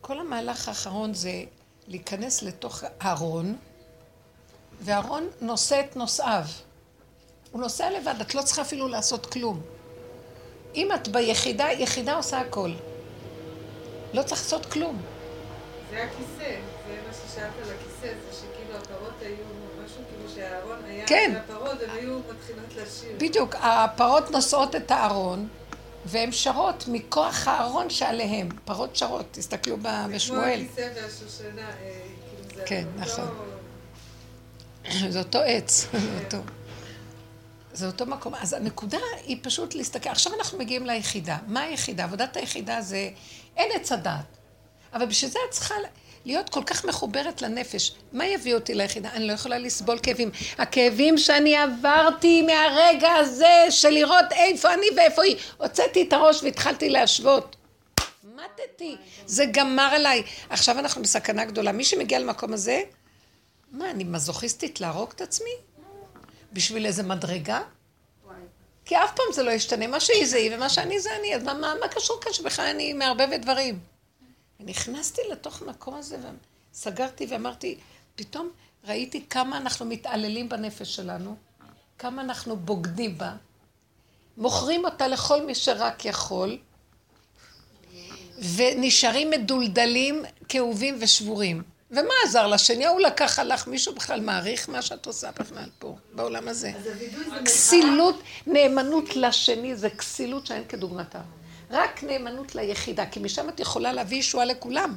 כל המהלך האחרון זה להיכנס לתוך ארון, וארון נושא את נושאיו. הוא נוסע לבד, את לא צריכה אפילו לעשות כלום. אם את ביחידה, יחידה עושה הכל. לא צריך לעשות כלום. זה הכיסא, זה מה ששאלת על הכיסא, זה שכאילו הפרות היו משהו כאילו שהארון היה, כן. והפרות הן היו מתחילות לשיר. בדיוק, הפרות נושאות את הארון, והן שרות מכוח הארון שעליהם. פרות שרות, תסתכלו ב- כמו בשמואל. הכיסא והשושנה, אה, כאילו זה כן, נכון. זה אותו עץ, [LAUGHS] זה אותו. זה אותו מקום. אז הנקודה היא פשוט להסתכל. עכשיו אנחנו מגיעים ליחידה. מה היחידה? עבודת היחידה זה... אין עץ הדעת. אבל בשביל זה את צריכה להיות כל כך מחוברת לנפש. מה יביא אותי ליחידה? אני לא יכולה לסבול כאבים. הכאבים שאני עברתי מהרגע הזה של לראות איפה אני ואיפה היא. הוצאתי את הראש והתחלתי להשוות. מתתי. זה גמר עליי. עכשיו אנחנו בסכנה גדולה. מי שמגיע למקום הזה, מה, אני מזוכיסטית להרוג את עצמי? בשביל איזה מדרגה? כי אף פעם זה לא ישתנה. מה שהיא זה היא ומה שאני זה אני. אז מה, מה, מה קשור כאן שבכלל אני מערבבת דברים? ונכנסתי לתוך המקום הזה וסגרתי ואמרתי, פתאום ראיתי כמה אנחנו מתעללים בנפש שלנו, כמה אנחנו בוגדים בה, מוכרים אותה לכל מי שרק יכול, ונשארים מדולדלים, כאובים ושבורים. ומה עזר לשני? ההוא לקח, הלך, מישהו בכלל מעריך מה שאת עושה בכלל פה, בעולם הזה. כסילות, נאמנות לשני זה כסילות שאין כדוגמתה. רק נאמנות ליחידה, כי משם את יכולה להביא ישועה לכולם.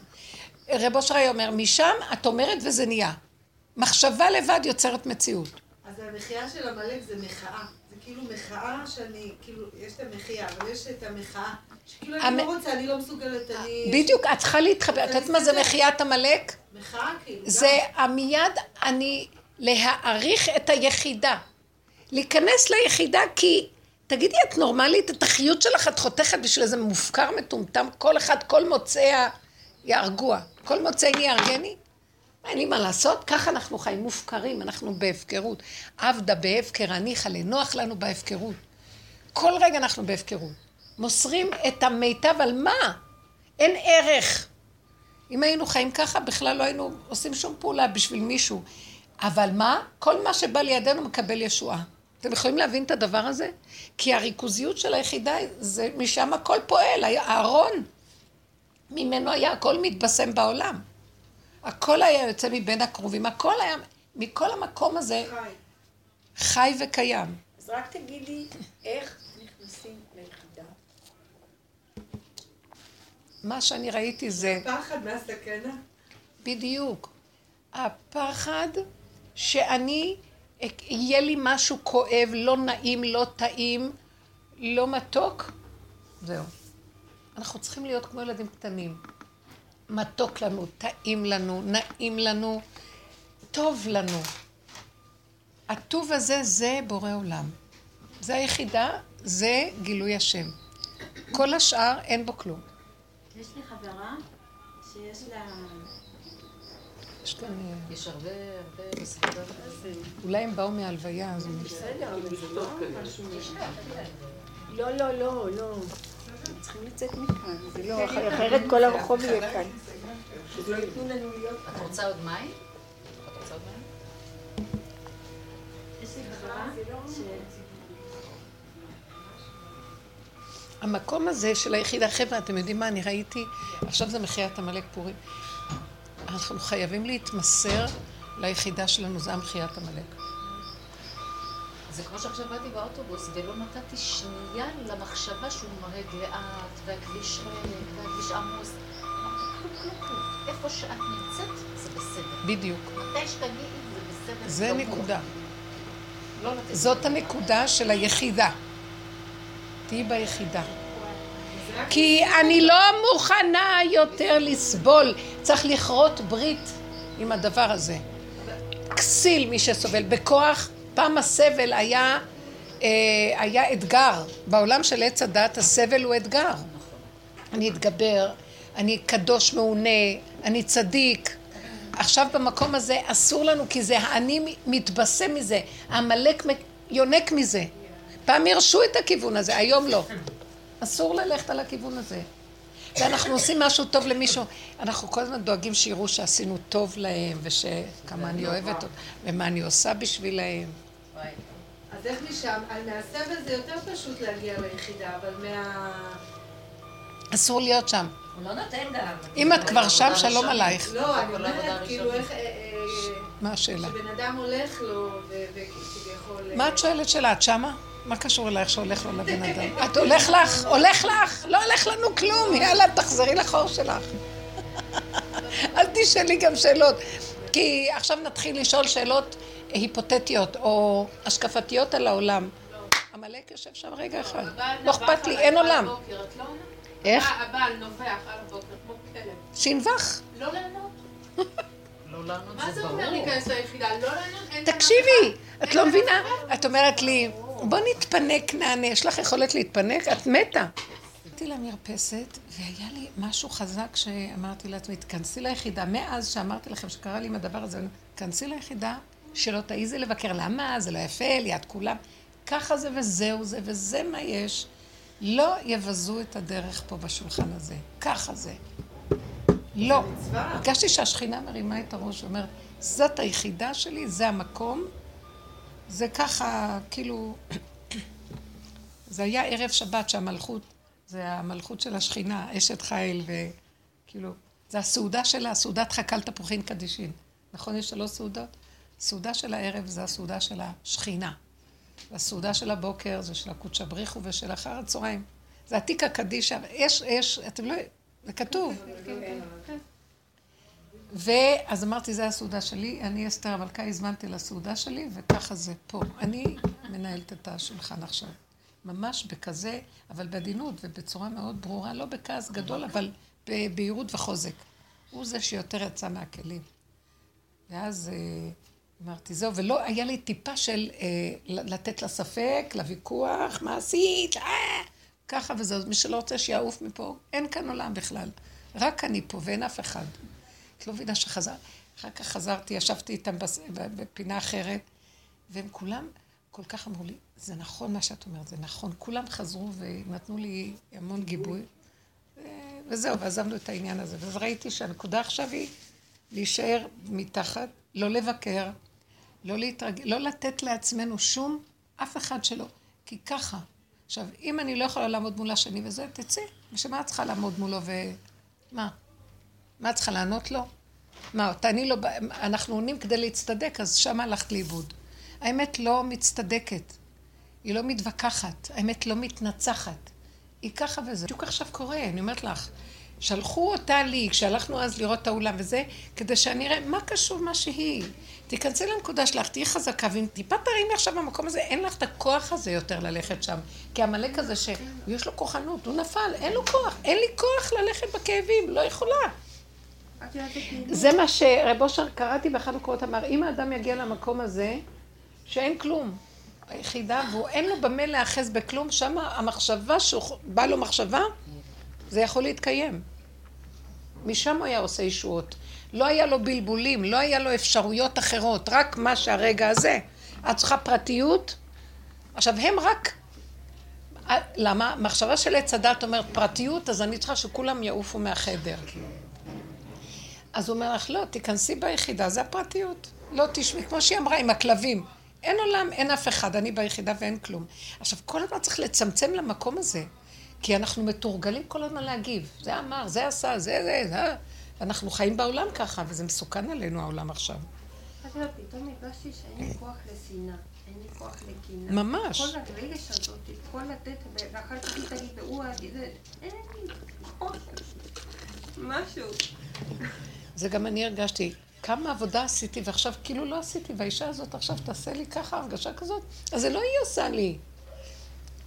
רב אושר היה אומר, משם את אומרת וזה נהיה. מחשבה לבד יוצרת מציאות. אז המחיה של עמלק זה מחאה. זה כאילו מחאה שאני, כאילו, יש את המחיה, אבל יש את המחאה. שכאילו אני המ- לא רוצה, אני לא מסוגלת, אני... בדיוק, את צריכה להתחבר. את יודעת מה זה מחיית עמלק? מחאה כאילו. זה המיד אני להעריך את היחידה. להיכנס ליחידה כי, תגידי, את נורמלית? את החיות שלך את חותכת בשביל איזה מופקר מטומטם? כל אחד, כל מוצאי יהרגוה. כל מוצאי יהרגני? אין לי מה לעשות, ככה אנחנו חיים מופקרים, אנחנו בהפקרות. עבדה בהפקר, הניחא לנוח לנו בהפקרות. כל רגע אנחנו בהפקרות. מוסרים את המיטב על מה? אין ערך. אם היינו חיים ככה, בכלל לא היינו עושים שום פעולה בשביל מישהו. אבל מה? כל מה שבא לידינו מקבל ישועה. אתם יכולים להבין את הדבר הזה? כי הריכוזיות של היחידה, זה משם הכל פועל. הארון, ממנו היה הכל מתבשם בעולם. הכל היה יוצא מבין הקרובים, הכל היה, מכל המקום הזה חי. חי וקיים. אז רק תגידי, איך נכנסים ליחידה? מה שאני ראיתי זה פחד מהסכנה. בדיוק. הפחד שאני, יהיה לי משהו כואב, לא נעים, לא טעים, לא מתוק, זהו. אנחנו צריכים להיות כמו ילדים קטנים. מתוק לנו, טעים לנו, נעים לנו, טוב לנו. הטוב הזה זה בורא עולם. זה היחידה, זה גילוי השם. כל השאר אין בו כלום. יש לי חברה שיש לה... יש כאן... אה, יש הרבה, הרבה. אולי הם באו מהלוויה, אז... בסדר, אבל זה לא משהו... לא, לא, לא, לא. הם צריכים לצאת מכאן, זה לא, אחרת כל הרחוב יהיה כאן. שלא ייתנו לנו להיות את כאן. רוצה עוד מים? את רוצה עוד מים? ש... המקום הזה של היחידה, חבר'ה, אתם יודעים מה אני ראיתי? עכשיו זה מחיית עמלק פורים. אנחנו חייבים להתמסר ליחידה שלנו, זה המחיית עמלק. זה כמו שעכשיו באתי באוטובוס ולא נתתי שנייה למחשבה שהוא נוהג לאט, והכביש ריק, והכביש עמוס. איפה שאת נמצאת, זה בסדר. בדיוק. מתי שתגיעי, זה בסדר. זה גמור. נקודה. לא. זאת הנקודה של היחידה. תהיי ביחידה. כי אני לא מוכנה יותר לסבול. צריך לכרות ברית עם הדבר הזה. כסיל מי שסובל. בכוח, פעם הסבל היה, אה, היה אתגר. בעולם של עץ הדת הסבל הוא אתגר. אני אתגבר, אני קדוש מעונה, אני צדיק. עכשיו במקום הזה אסור לנו, כי זה האני מתבשם מזה, העמלק יונק מזה. פעם הרשו את הכיוון הזה, היום לא. אסור ללכת על הכיוון הזה. ואנחנו עושים משהו טוב למישהו, אנחנו כל הזמן דואגים שיראו שעשינו טוב להם, ושכמה אני אוהבת אותם, ומה אני עושה בשבילהם. אז איך משם, מהסבל זה יותר פשוט להגיע ליחידה, אבל מה... אסור להיות שם. הוא לא נותן גם. אם את כבר שם, שלום עלייך. לא, אני אומרת, כאילו, איך... אה, אה, מה השאלה? שבן אדם הולך לו, וכביכול... מה את שואלת שאלה? את שמה? מה קשור אלייך שהולך לו לבן אדם? [LAUGHS] את הולך לך? הולך לך? לא הולך לנו כלום, יאללה, תחזרי לחור שלך. [LAUGHS] אל תשאלי גם שאלות. כי עכשיו נתחיל לשאול שאלות היפותטיות או השקפתיות על העולם. עמלק יושב שם רגע אחד. לא אכפת לי, אין עולם. איך? הבעל נובח על הבוקר כמו כלב. שינבח. לא לענות. [LAUGHS] לא לענות מה זה אומר להיכנס ליחידה? לא לענות? תקשיבי, את לא מבינה? את אומרת לי, בוא נתפנק נענה, יש לך יכולת להתפנק? את מתה. הלכתי למרפסת, והיה לי משהו חזק שאמרתי לעצמי, תכנסי ליחידה. מאז שאמרתי לכם שקרה לי עם הדבר הזה, תכנסי ליחידה, שלא תעיזי לבקר. למה? זה לא יפה, ליד כולם. ככה זה וזהו זה, וזה מה יש. לא יבזו את הדרך פה בשולחן הזה. ככה זה. לא. הרגשתי שהשכינה מרימה את הראש ואומרת, זאת היחידה שלי, זה המקום. זה ככה, כאילו, [CLEARS THROAT] זה היה ערב שבת שהמלכות, זה המלכות של השכינה, אשת חיל, וכאילו, זה הסעודה שלה, סעודת חכ"ל תפוחין קדישין. נכון, יש שלוש סעודות? סעודה של הערב זה הסעודה של השכינה. והסעודה של הבוקר זה של הקודשא בריחו ושל אחר הצהריים. זה עתיקה קדישא, יש, יש, אתם לא, זה כתוב. ואז אמרתי, זה הסעודה שלי, אני אסתר המלכה, הזמנתי לסעודה שלי, וככה זה פה. אני מנהלת את השולחן עכשיו. ממש בכזה, אבל בעדינות ובצורה מאוד ברורה, לא בכעס גדול, אבל בבהירות וחוזק. הוא זה שיותר יצא מהכלים. ואז אה, אמרתי, זהו, ולא היה לי טיפה של אה, לתת לה ספק, לוויכוח, מה עשית? אה, ככה וזהו, מי שלא רוצה שיעוף מפה, אין כאן עולם בכלל. רק אני פה ואין אף אחד. את לא מבינה שחזר... אחר כך חזרתי, ישבתי איתם בפינה אחרת, והם כולם כל כך אמרו לי, זה נכון מה שאת אומרת, זה נכון. כולם חזרו ונתנו לי המון גיבוי, וזהו, ועזבנו את העניין הזה. ואז ראיתי שהנקודה עכשיו היא להישאר מתחת, לא לבקר, לא להתרג... לא לתת לעצמנו שום, אף אחד שלא. כי ככה. עכשיו, אם אני לא יכולה לעמוד מול השני וזה, תצא. בשביל את צריכה לעמוד מולו ו... מה? מה את צריכה לענות לו? מה, תעני לו, אנחנו עונים כדי להצטדק, אז שם הלכת לאיבוד. האמת לא מצטדקת, היא לא מתווכחת, האמת לא מתנצחת. היא ככה וזה. בדיוק עכשיו קורה, אני אומרת לך. שלחו אותה לי, כשהלכנו אז לראות את האולם וזה, כדי שאני אראה מה קשור מה שהיא. תיכנסי לנקודה שלך, תהיי חזקה, ואם טיפה תרימי עכשיו במקום הזה, אין לך את הכוח הזה יותר ללכת שם. כי עמלק הזה שיש לו כוחנות, הוא נפל, אין לו כוח, אין לי כוח ללכת בכאבים, לא יכולה. זה מה שרב אושר קראתי באחד המקורות אמר, אם האדם יגיע למקום הזה, שאין כלום, היחידה, והוא אין לו במה להאחז בכלום, שם המחשבה, שבא לו מחשבה, זה יכול להתקיים. משם הוא היה עושה ישועות. לא היה לו בלבולים, לא היה לו אפשרויות אחרות, רק מה שהרגע הזה. את צריכה פרטיות? עכשיו, הם רק... למה? מחשבה של עץ הדת אומרת פרטיות, אז אני צריכה שכולם יעופו מהחדר. אז הוא אומר לך, לא, תיכנסי ביחידה, זה הפרטיות. לא תשמעי, כמו שהיא אמרה, עם הכלבים. אין עולם, אין אף אחד, אני ביחידה ואין כלום. עכשיו, כל הזמן צריך לצמצם למקום הזה, כי אנחנו מתורגלים כל הזמן להגיב. זה אמר, זה עשה, זה, זה, זה. אנחנו חיים בעולם ככה, וזה מסוכן עלינו העולם עכשיו. פתאום הרגשתי שאין לי כוח לשנאה, אין לי כוח לקינה. ממש. כל הרגש הזאת, כל לתת, ואחר כך היא תגיד, והוא זה, אין לי כוח. משהו. זה גם אני הרגשתי. כמה עבודה עשיתי, ועכשיו כאילו לא עשיתי, והאישה הזאת עכשיו תעשה לי ככה, הרגשה כזאת, אז זה לא היא עושה לי.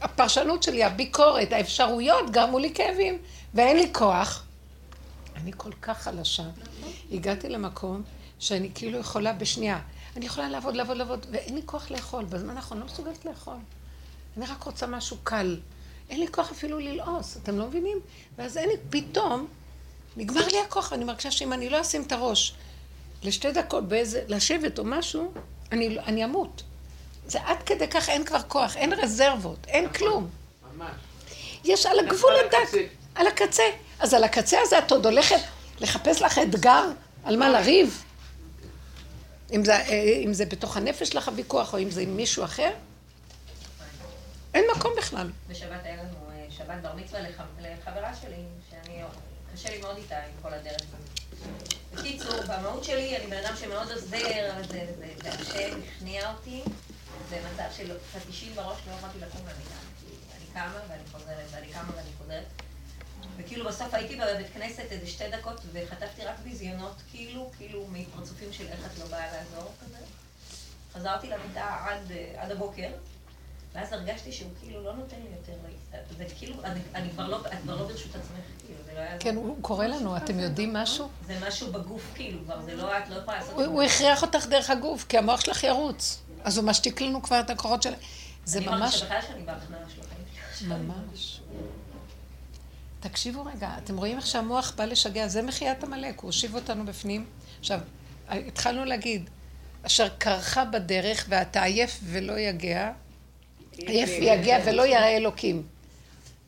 הפרשנות שלי, הביקורת, האפשרויות גרמו לי כאבים, ואין לי כוח. אני כל כך חלשה. הגעתי למקום שאני כאילו יכולה בשנייה. אני יכולה לעבוד, לעבוד, לעבוד, ואין לי כוח לאכול. בזמן האחרון לא מסוגלת לאכול. אני רק רוצה משהו קל. אין לי כוח אפילו ללעוס, אתם לא מבינים? ואז אין לי, פתאום, נגמר לי הכוח, ואני מרגישה שאם אני לא אשים את הראש לשתי דקות באיזה, לשבת או משהו, אני, אני אמות. זה עד כדי כך אין כבר כוח, אין רזרבות, אין כלום. ממש. יש על הגבול הדק. על הקצה. אז על הקצה הזה את עוד הולכת לחפש לך אתגר על מה לריב? אם זה, אה, אם זה בתוך הנפש שלך הוויכוח, או אם זה עם מישהו אחר? אין מקום בכלל. בשבת היה לנו אה, שבת בר מצווה לח- לחברה שלי, שאני, קשה לי מאוד איתה עם כל הדרך. בקיצור, במהות שלי אני בן אדם שמאוד עוזר, זה, והשם הכניע אותי, זה מצב של פטישים בראש, לא יכולתי לקום מהמיטה. אני קמה ואני חוזרת, ואני קמה ואני חוזרת. וכאילו בסוף הייתי בבית כנסת איזה שתי דקות, וחטפתי רק ביזיונות, כאילו, כאילו מפרצופים של איך את לא באה לעזור כזה. חזרתי למיטה עד, עד הבוקר, ואז הרגשתי שהוא כאילו לא נותן לי יותר. זה כאילו, אני, אני כבר לא, את כבר לא ברשות עצמך, כאילו, זה לא היה... כן, הוא קורא לנו, אתם יודעים משהו? זה משהו בגוף, כאילו, כבר זה לא, את לא יכולה לעשות... הוא הכריח אותך דרך הגוף, כי המוח שלך ירוץ. אז הוא משתיק לנו כבר את הכוחות של... זה אני ממש... מרגישה בכלל שאני שלי. ממש. תקשיבו רגע, אתם רואים איך שהמוח בא לשגע, זה מחיית עמלק, הוא הושיב אותנו בפנים. עכשיו, התחלנו להגיד, אשר קרחה בדרך ואתה עייף ולא יגע, עייף ויגע ולא ירא אלוקים.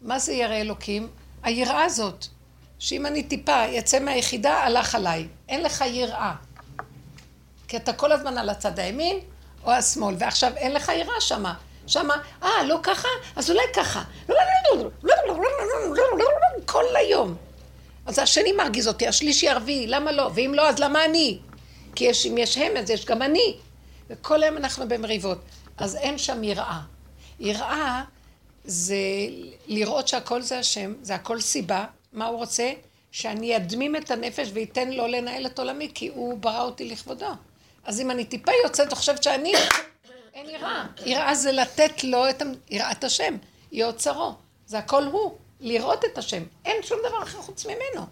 מה זה ירא אלוקים? היראה הזאת, שאם אני טיפה יצא מהיחידה, הלך עליי. אין לך יראה. כי אתה כל הזמן על הצד הימין או השמאל, ועכשיו אין לך יראה שמה. שמה, אה, לא ככה? אז אולי ככה. כל היום. אז השני מרגיז אותי, השלישי הרביעי, למה לא? ואם לא, אז למה אני? כי יש, אם יש הם, אז יש גם אני. וכל היום אנחנו במריבות. אז אין שם יראה. יראה זה לראות שהכל זה השם, זה הכל סיבה. מה הוא רוצה? שאני אדמים את הנפש ואתן לו לנהל את עולמי, כי הוא ברא אותי לכבודו. אז אם אני טיפה יוצאת וחושבת שאני, אין יראה. יראה זה לתת לו את יראת השם, יהיה אוצרו. זה הכל הוא, לראות את השם. אין שום דבר אחר חוץ ממנו.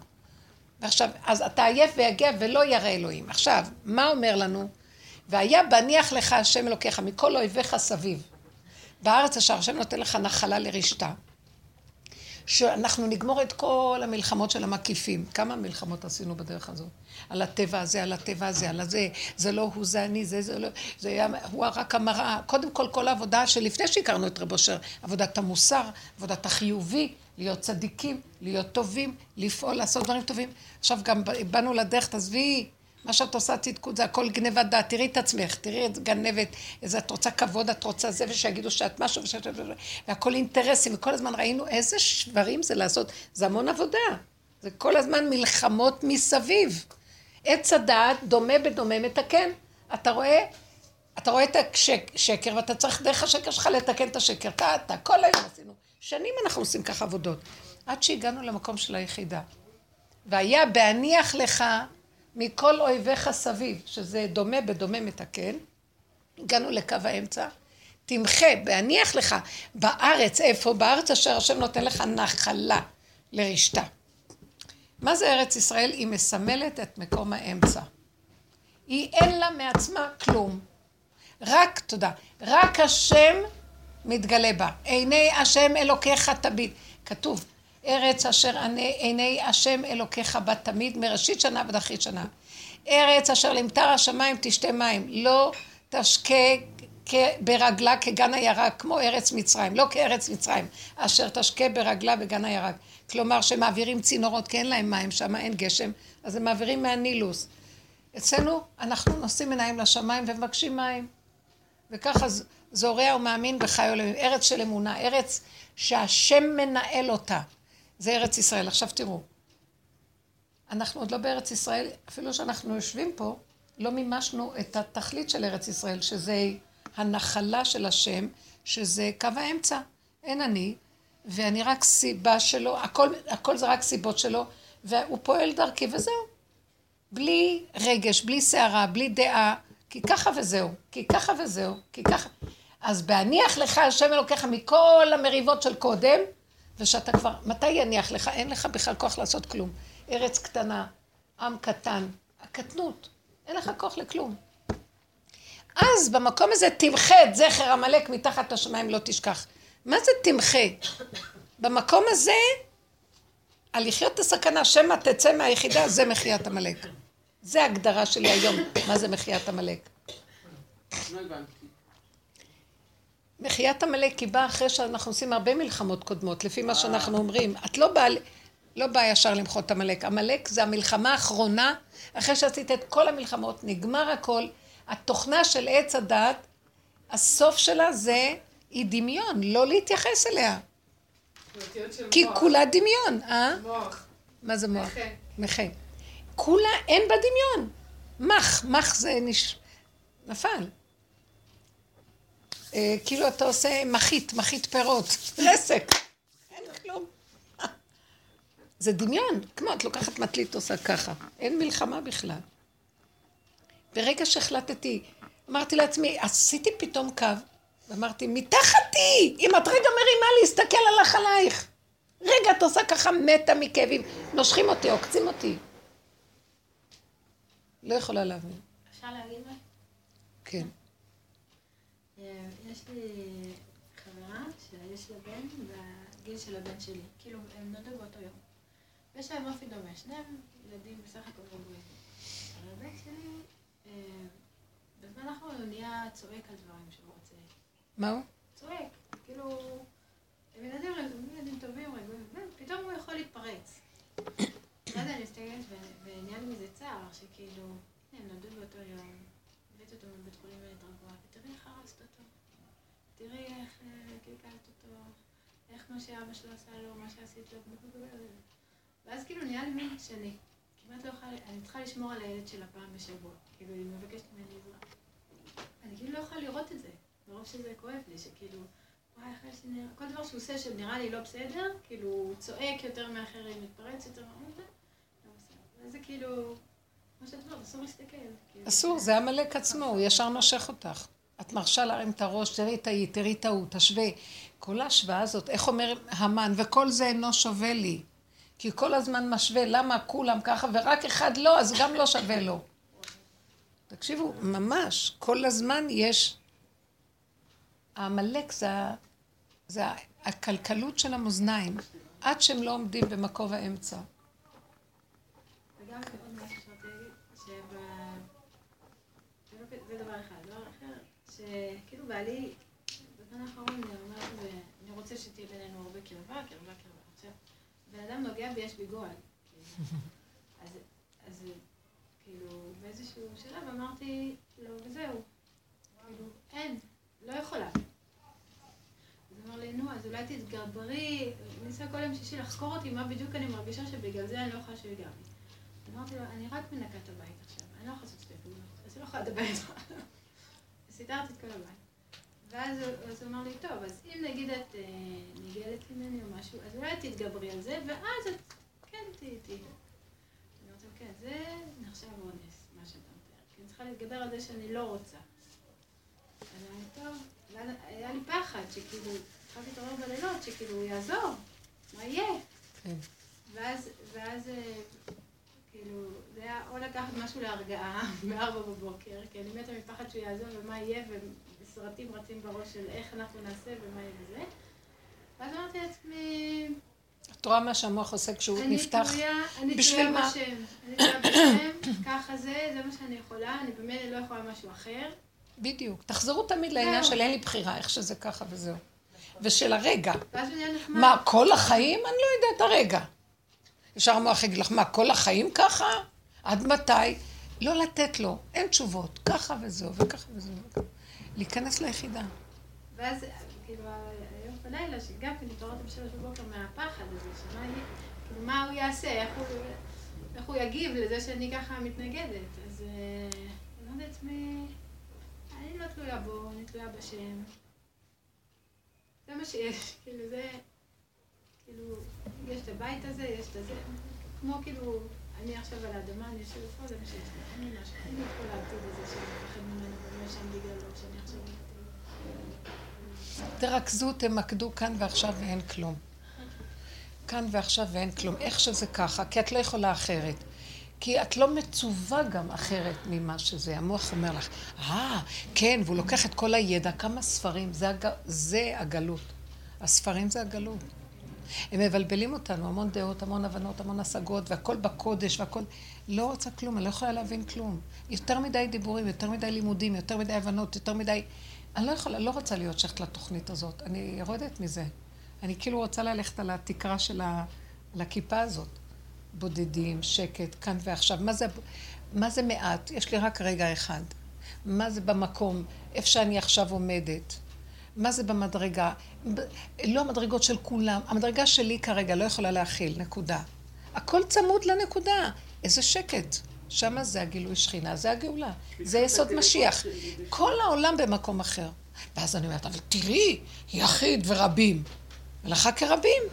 ועכשיו, אז אתה עייף ויגע ולא ירא אלוהים. עכשיו, מה אומר לנו? והיה בניח לך השם אלוקיך מכל אויביך סביב. בארץ אשר השם נותן לך נחלה לרשתה. שאנחנו נגמור את כל המלחמות של המקיפים. כמה מלחמות עשינו בדרך הזאת? על הטבע הזה, על הטבע הזה, על הזה, זה לא הוא, זה אני, זה, זה לא, זה היה, הוא רק המראה. קודם כל, כל העבודה שלפני שהכרנו את רב אושר, עבודת המוסר, עבודת החיובי, להיות צדיקים, להיות טובים, לפעול, לעשות דברים טובים. עכשיו גם באנו לדרך, תעזבי, מה שאת עושה צדקות זה הכל גנבת דעת, תראי את עצמך, תראי את גנבת, איזה את רוצה כבוד, את רוצה זה, ושיגידו שאת משהו, ושאת... והכל אינטרסים, וכל הזמן ראינו איזה שברים זה לעשות, זה המון עבודה. זה כל הזמן מלחמות מסביב. עץ הדעת דומה בדומה מתקן. אתה רואה, אתה רואה את השקר, ואתה צריך דרך השקר שלך לתקן את השקר. אתה, אתה, כל היום עשינו. שנים אנחנו עושים ככה עבודות. עד שהגענו למקום של היחידה. והיה בהניח לך מכל אויביך סביב, שזה דומה בדומה מתקן, הגענו לקו האמצע, תמחה, בהניח לך בארץ, איפה? בארץ אשר השם נותן לך נחלה לרשתה. מה זה ארץ ישראל? היא מסמלת את מקום האמצע. היא אין לה מעצמה כלום. רק, תודה, רק השם מתגלה בה. עיני השם אלוקיך תמיד. כתוב, ארץ אשר עיני, השם אלוקיך בה תמיד, מראשית שנה ועד אחרית שנה. ארץ אשר למטר השמיים תשתה מים, לא תשקה ברגלה כגן הירק, כמו ארץ מצרים, לא כארץ מצרים, אשר תשקה ברגלה בגן הירק. כלומר, שמעבירים צינורות, כי אין להם מים, שם אין גשם, אז הם מעבירים מהנילוס. אצלנו, אנחנו נושאים עיניים לשמיים ומבקשים מים. וככה זורע ומאמין וחי עולמים. ארץ של אמונה, ארץ שהשם מנהל אותה. זה ארץ ישראל. עכשיו תראו, אנחנו עוד לא בארץ ישראל, אפילו שאנחנו יושבים פה, לא מימשנו את התכלית של ארץ ישראל, שזה הנחלה של השם, שזה קו האמצע. אין אני, ואני רק סיבה שלו, הכל, הכל זה רק סיבות שלו, והוא פועל דרכי וזהו. בלי רגש, בלי סערה, בלי דעה, כי ככה וזהו, כי ככה וזהו, כי ככה. אז בהניח לך השם אלוקיך מכל המריבות של קודם, ושאתה כבר, מתי יניח לך? אין לך בכלל כוח לעשות כלום. ארץ קטנה, עם קטן, הקטנות, אין לך כוח לכלום. אז במקום הזה תמחה את זכר עמלק מתחת לשמיים לא תשכח. מה זה תמחה? במקום הזה על לחיות את הסכנה, שמא תצא מהיחידה, זה מחיית עמלק. זה ההגדרה שלי היום, מה זה מחיית עמלק. לא הבנתי. מחיית עמלק היא באה אחרי שאנחנו עושים הרבה מלחמות קודמות, לפי מה שאנחנו אומרים. את לא באה לא בא ישר למחות עמלק. עמלק זה המלחמה האחרונה, אחרי שעשית את כל המלחמות, נגמר הכל. התוכנה של עץ הדת, הסוף שלה זה, היא דמיון, לא להתייחס אליה. כי כולה דמיון, אה? מוח. מה זה מוח? נכה. כולה אין בה דמיון. מח, מח זה נש... נפל. אה, כאילו אתה עושה מחית, מחית פירות, רסק. אין כלום. [LAUGHS] זה דמיון, כמו את לוקחת מטלית עושה ככה. אין מלחמה בכלל. ברגע שהחלטתי, אמרתי לעצמי, עשיתי פתאום קו, ואמרתי, מתחתי! אם את רגע מרימה להסתכל עליך עלייך. רגע, את עושה ככה מתה מכאבים. נושכים אותי, עוקצים אותי. לא יכולה להבין. אפשר להגיד משהו? כן. יש לי חברה שיש לה בן בגיל של הבן שלי. כאילו, הם נולדו באותו יום. ויש להם אופי דומה. שניהם ילדים בסך הכל רגועים. אבל הבן שלי, אה, בזמן האחרון הוא נהיה צועק על דברים שהוא רוצה. מה הוא? צועק. כאילו, הם ילדים רגועים, ילדים טובים, רגועים, ופתאום הוא יכול להתפרץ. [COUGHS] אחרי זה אני מסתכלת ונהיה לי מזה צער, שכאילו, הם נולדו באותו יום, הבאתי אותו מבית חולים לילד רגוע, ותראי איך הרסת אותו. תראי איך אה, קלקלת אותו, איך מה שאבא שלו עשה לו, מה שעשית לו, ואז כאילו נהיה לי מין שאני כמעט לא יכולה, אני צריכה לשמור על הילד שלה פעם בשבוע, כאילו היא מבקשת ממני עזרה. אני כאילו לא יכולה לראות את זה, מרוב שזה כואב לי, שכאילו, וואי, איך יש לי נראה, כל דבר שהוא עושה שנראה לי לא בסדר, כאילו, הוא צועק יותר מאחרים, מתפרץ יותר מאחרים, לא בסדר. וזה כאילו. כאילו. אסור, זה עמלק עצמו, הוא ישר נושך אותך. את מרשה להרים את הראש, תראי את ההיא, תראי את ההוא, תשווה. כל ההשוואה הזאת, איך אומר המן, וכל זה אינו שווה לי. כי כל הזמן משווה, למה כולם ככה, ורק אחד לא, אז גם לא שווה לו. תקשיבו, ממש, כל הזמן יש... העמלק זה, זה ה- הקלקלות של המאזניים, עד שהם לא עומדים במקום האמצע. שכאילו בעלי, בזמן האחרון אני אומרת, אני רוצה שתהיה בינינו הרבה קרבה, קרבה, קרבה. עכשיו, בן אדם נוגע בי, יש בי גועל. אז, אז כאילו, באיזשהו שלב אמרתי לו, וזהו. כאילו, אין, לא יכולה. אז אמר לי, נו, אז אולי תתגברי, ניסה כל יום שישי לחקור אותי מה בדיוק אני מרגישה שבגלל זה אני לא יכולה שהוא ייגע בי. אמרתי לו, אני רק מנקה את הבית עכשיו, אני לא יכולה לעשות שתי פעולות, אז לא יכולה לדבר איתך. סידרתי את כל הבית. ואז הוא- אמר לי, טוב, אז אם נגיד את אה, נגלת ממני או משהו, אז אולי תתגברי על זה, ואז את כן תהיי. תהיי. אני אומרת כן, זה נחשב אונס, מה שאתה מתאר. כי אני צריכה להתגבר על זה שאני לא רוצה. אז אמרתי, טוב, היה לי פחד, שכאילו, התחלתי להתעורר בלילות, שכאילו, הוא יעזור, מה יהיה? כן. ואז, ואז, אה, כאילו, זה היה או לקחת משהו להרגעה [LAUGHS] בארבע בבוקר, כי אני מתה מפחד שהוא יעזוב ומה יהיה, וסרטים רצים בראש של איך אנחנו נעשה ומה יהיה וזה. ואז אמרתי לעצמי, את רואה מה שהמוח עושה כשהוא אני נפתח? תלויה, אני תלויה? בשם. אני תלויה בשם, [COUGHS] ככה זה, זה מה שאני יכולה, אני במילא לא יכולה משהו אחר. בדיוק. תחזרו תמיד לעניין. של אין לי בחירה, איך שזה ככה וזהו. ושל הרגע. מה, כל החיים? אני לא יודעת הרגע. ישר המוח יגיד לך, מה, כל החיים ככה? עד מתי? לא לתת לו, אין תשובות. ככה וזהו, וככה וזהו. להיכנס ליחידה. ואז, כאילו, היום בלילה, שגם כן התעוררתי בשלוש בבוקר מהפחד הזה, שמה יהיה, כאילו, מה הוא יעשה, איך הוא, איך הוא יגיב לזה שאני ככה מתנגדת. אז אה, אמרתי לעצמי, אני לא תלויה בו, אני תלויה בשם. זה מה שיש, כאילו, זה, כאילו, יש את הבית הזה, יש את הזה, כמו כאילו, אני עכשיו על האדמה, אני יושבת פה, זה מה שיש לי, אין לי משהו, אין לי את כל העתיד הזה שאני מפחד ממנו, ואני לא שם בגללו, שאני עכשיו... תרכזו, תמקדו כאן ועכשיו ואין כלום. כאן ועכשיו ואין כלום. איך שזה ככה, כי את לא יכולה אחרת. כי את לא מצווה גם אחרת ממה שזה. המוח אומר לך, אה, כן, והוא לוקח את כל הידע, כמה ספרים, זה, הג... זה הגלות. הספרים זה הגלות. הם מבלבלים אותנו, המון דעות, המון הבנות, המון השגות, והכל בקודש, והכל... לא רוצה כלום, אני לא יכולה להבין כלום. יותר מדי דיבורים, יותר מדי לימודים, יותר מדי הבנות, יותר מדי... אני לא יכולה, לא רוצה להיות שייכת לתוכנית הזאת. אני יורדת מזה. אני כאילו רוצה ללכת על התקרה של ה... על הכיפה הזאת. בודדים, שקט, כאן ועכשיו. מה זה, מה זה מעט? יש לי רק רגע אחד. מה זה במקום, איפה שאני עכשיו עומדת? מה זה במדרגה? לא המדרגות של כולם, המדרגה שלי כרגע לא יכולה להכיל, נקודה. הכל צמוד לנקודה. איזה שקט. שמה זה הגילוי שכינה, זה הגאולה. זה יסוד משיח. כל העולם במקום אחר. ואז אני אומרת, אבל תראי, יחיד ורבים. הלכה כרבים.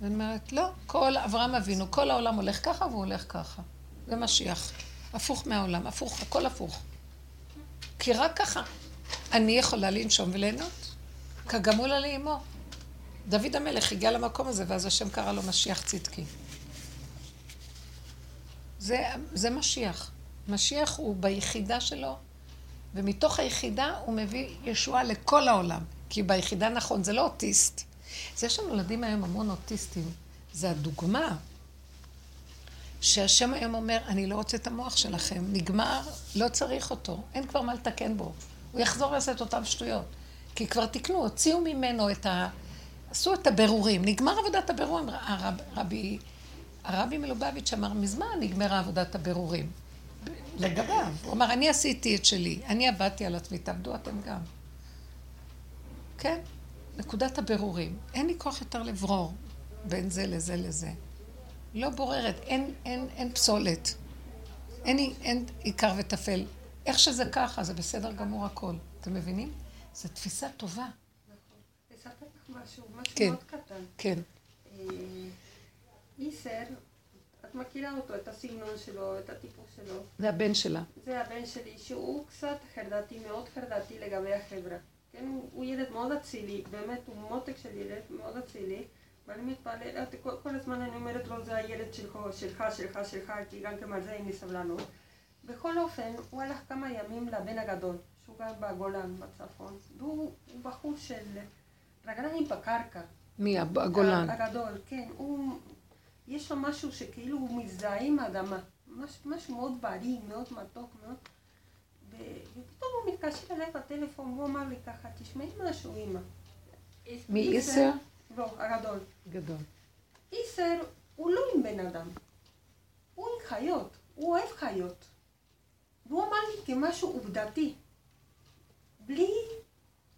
ואני אומרת, לא, כל אברהם אבינו, כל העולם הולך ככה והוא הולך ככה. זה משיח. הפוך מהעולם, הפוך, הכל הפוך. כי רק ככה אני יכולה לנשום וליהנות. כגמולה לאמו. דוד המלך הגיע למקום הזה, ואז השם קרא לו משיח צדקי. זה, זה משיח. משיח הוא ביחידה שלו, ומתוך היחידה הוא מביא ישועה לכל העולם. כי ביחידה נכון, זה לא אוטיסט. זה שנולדים היום המון אוטיסטים, זה הדוגמה שהשם היום אומר, אני לא רוצה את המוח שלכם, נגמר, לא צריך אותו, אין כבר מה לתקן בו. הוא יחזור לעשות אותן שטויות. כי כבר תיקנו, הוציאו ממנו את ה... עשו את הבירורים. נגמר עבודת הבירורים. הרב, רבי, הרבי מלובביץ' אמר, מזמן נגמרה עבודת הבירורים. לגביו. הוא אמר, אני עשיתי את שלי, אני עבדתי על עצמי, תעבדו אתם גם. כן, נקודת הבירורים. אין לי כוח יותר לברור בין זה לזה לזה. לא בוררת, אין, אין, אין פסולת. אין, אין עיקר וטפל. איך שזה ככה, זה בסדר גמור הכל. אתם מבינים? זו תפיסה טובה. אספר לך משהו, משהו כן. מאוד קטן. כן. אה, איסר, את מכירה אותו, את הסגנון שלו, את הטיפוס שלו. זה הבן שלה. זה הבן שלי, שהוא קצת חרדתי, מאוד חרדתי לגבי החברה. כן, הוא, הוא ילד מאוד אצילי, באמת, הוא מותק של ילד, מאוד אצילי. ואני מתפללת, כל, כל הזמן אני אומרת לו, זה הילד שלך, שלך, שלך, שלך, כי גם כן על זה אין לי סבלנות. בכל אופן, הוא הלך כמה ימים לבן הגדול, שהוא גר בגולן, בצפון, והוא הוא בחור של רגליים בקרקע. מי? הגולן. הגדול, כן. הוא, יש לו משהו שכאילו הוא מזדהה עם האדמה. מש, משהו מאוד בריא, מאוד מתוק, מאוד... ו- ופתאום הוא מתקשר אליי בטלפון, הוא אמר לי ככה, תשמעי משהו, אמא. מי איסר? לא, הגדול. גדול. איסר הוא לא עם בן אדם, הוא עם חיות, הוא אוהב חיות. והוא אמר לי כמשהו עובדתי. בלי,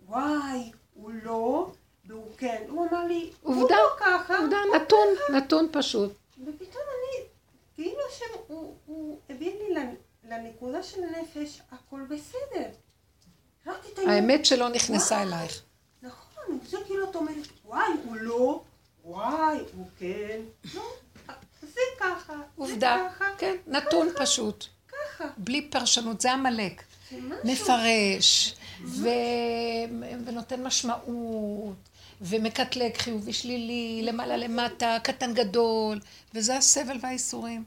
וואי, הוא לא, והוא כן. הוא אמר לי, הוא עובדה, לא ככה. עובדה, הוא נתון, ככה. נתון פשוט. ופתאום אני, כאילו שהוא הוא הביא לי לנ- לנקודה של הנפש, הכל בסדר. האמת שלו נכנסה וואי. אלייך. נכון, זה כאילו את אומרת, וואי, הוא לא, וואי, הוא כן. לא, זה ככה, זה עובדה, ככה, כן, נתון פשוט. ככה. בלי פרשנות, זה עמלק. מפרש, ו... ונותן משמעות, ומקטלג חיובי שלילי, למעלה למטה, קטן גדול, וזה הסבל והאיסורים.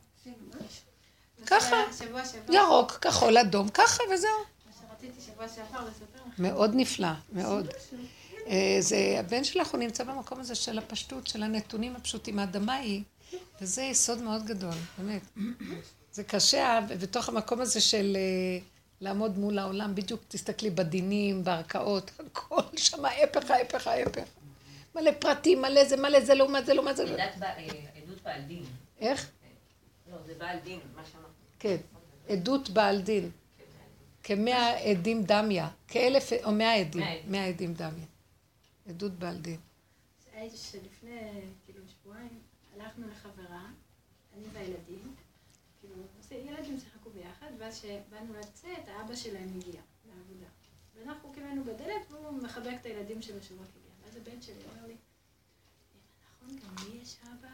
ככה. ירוק, כחול, אדום, ככה וזהו. מה שרציתי שבוע שעבר לספר לך. מאוד נפלא, מאוד. אה, זה, הבן שלך, הוא נמצא במקום הזה של הפשטות, של הנתונים הפשוטים. האדמה היא, וזה יסוד מאוד גדול, באמת. זה קשה, בתוך המקום הזה של אה, לעמוד מול העולם, בדיוק תסתכלי בדינים, בערכאות, הכל שם ההפך, ההפך, ההפך. מלא פרטים, מלא זה, מלא זה, לעומת זה, לעומת זה. עדת בע- אה, עדות בעל דין. איך? לא, זה בעל דין, מה שאמרת. כן. עדות בעל דין. כמאה עדים דמיה. כאלף, או מאה עדים. מאה עדים. מאה עדים דמיה. עדות בעל דין. הייתי שלפני, כאילו, שבועיים, הלכנו לחברה, אני והילדים, כאילו, עושה- ילדים שיחקו ואז כשבאנו לצאת, האבא שלהם הגיע לעבודה. ואנחנו קיבלנו בדלת, והוא מחבק את הילדים שלו שרק הגיע. ואז הבן שלי אומר לי, "אמא, נכון, גם לי יש אבא?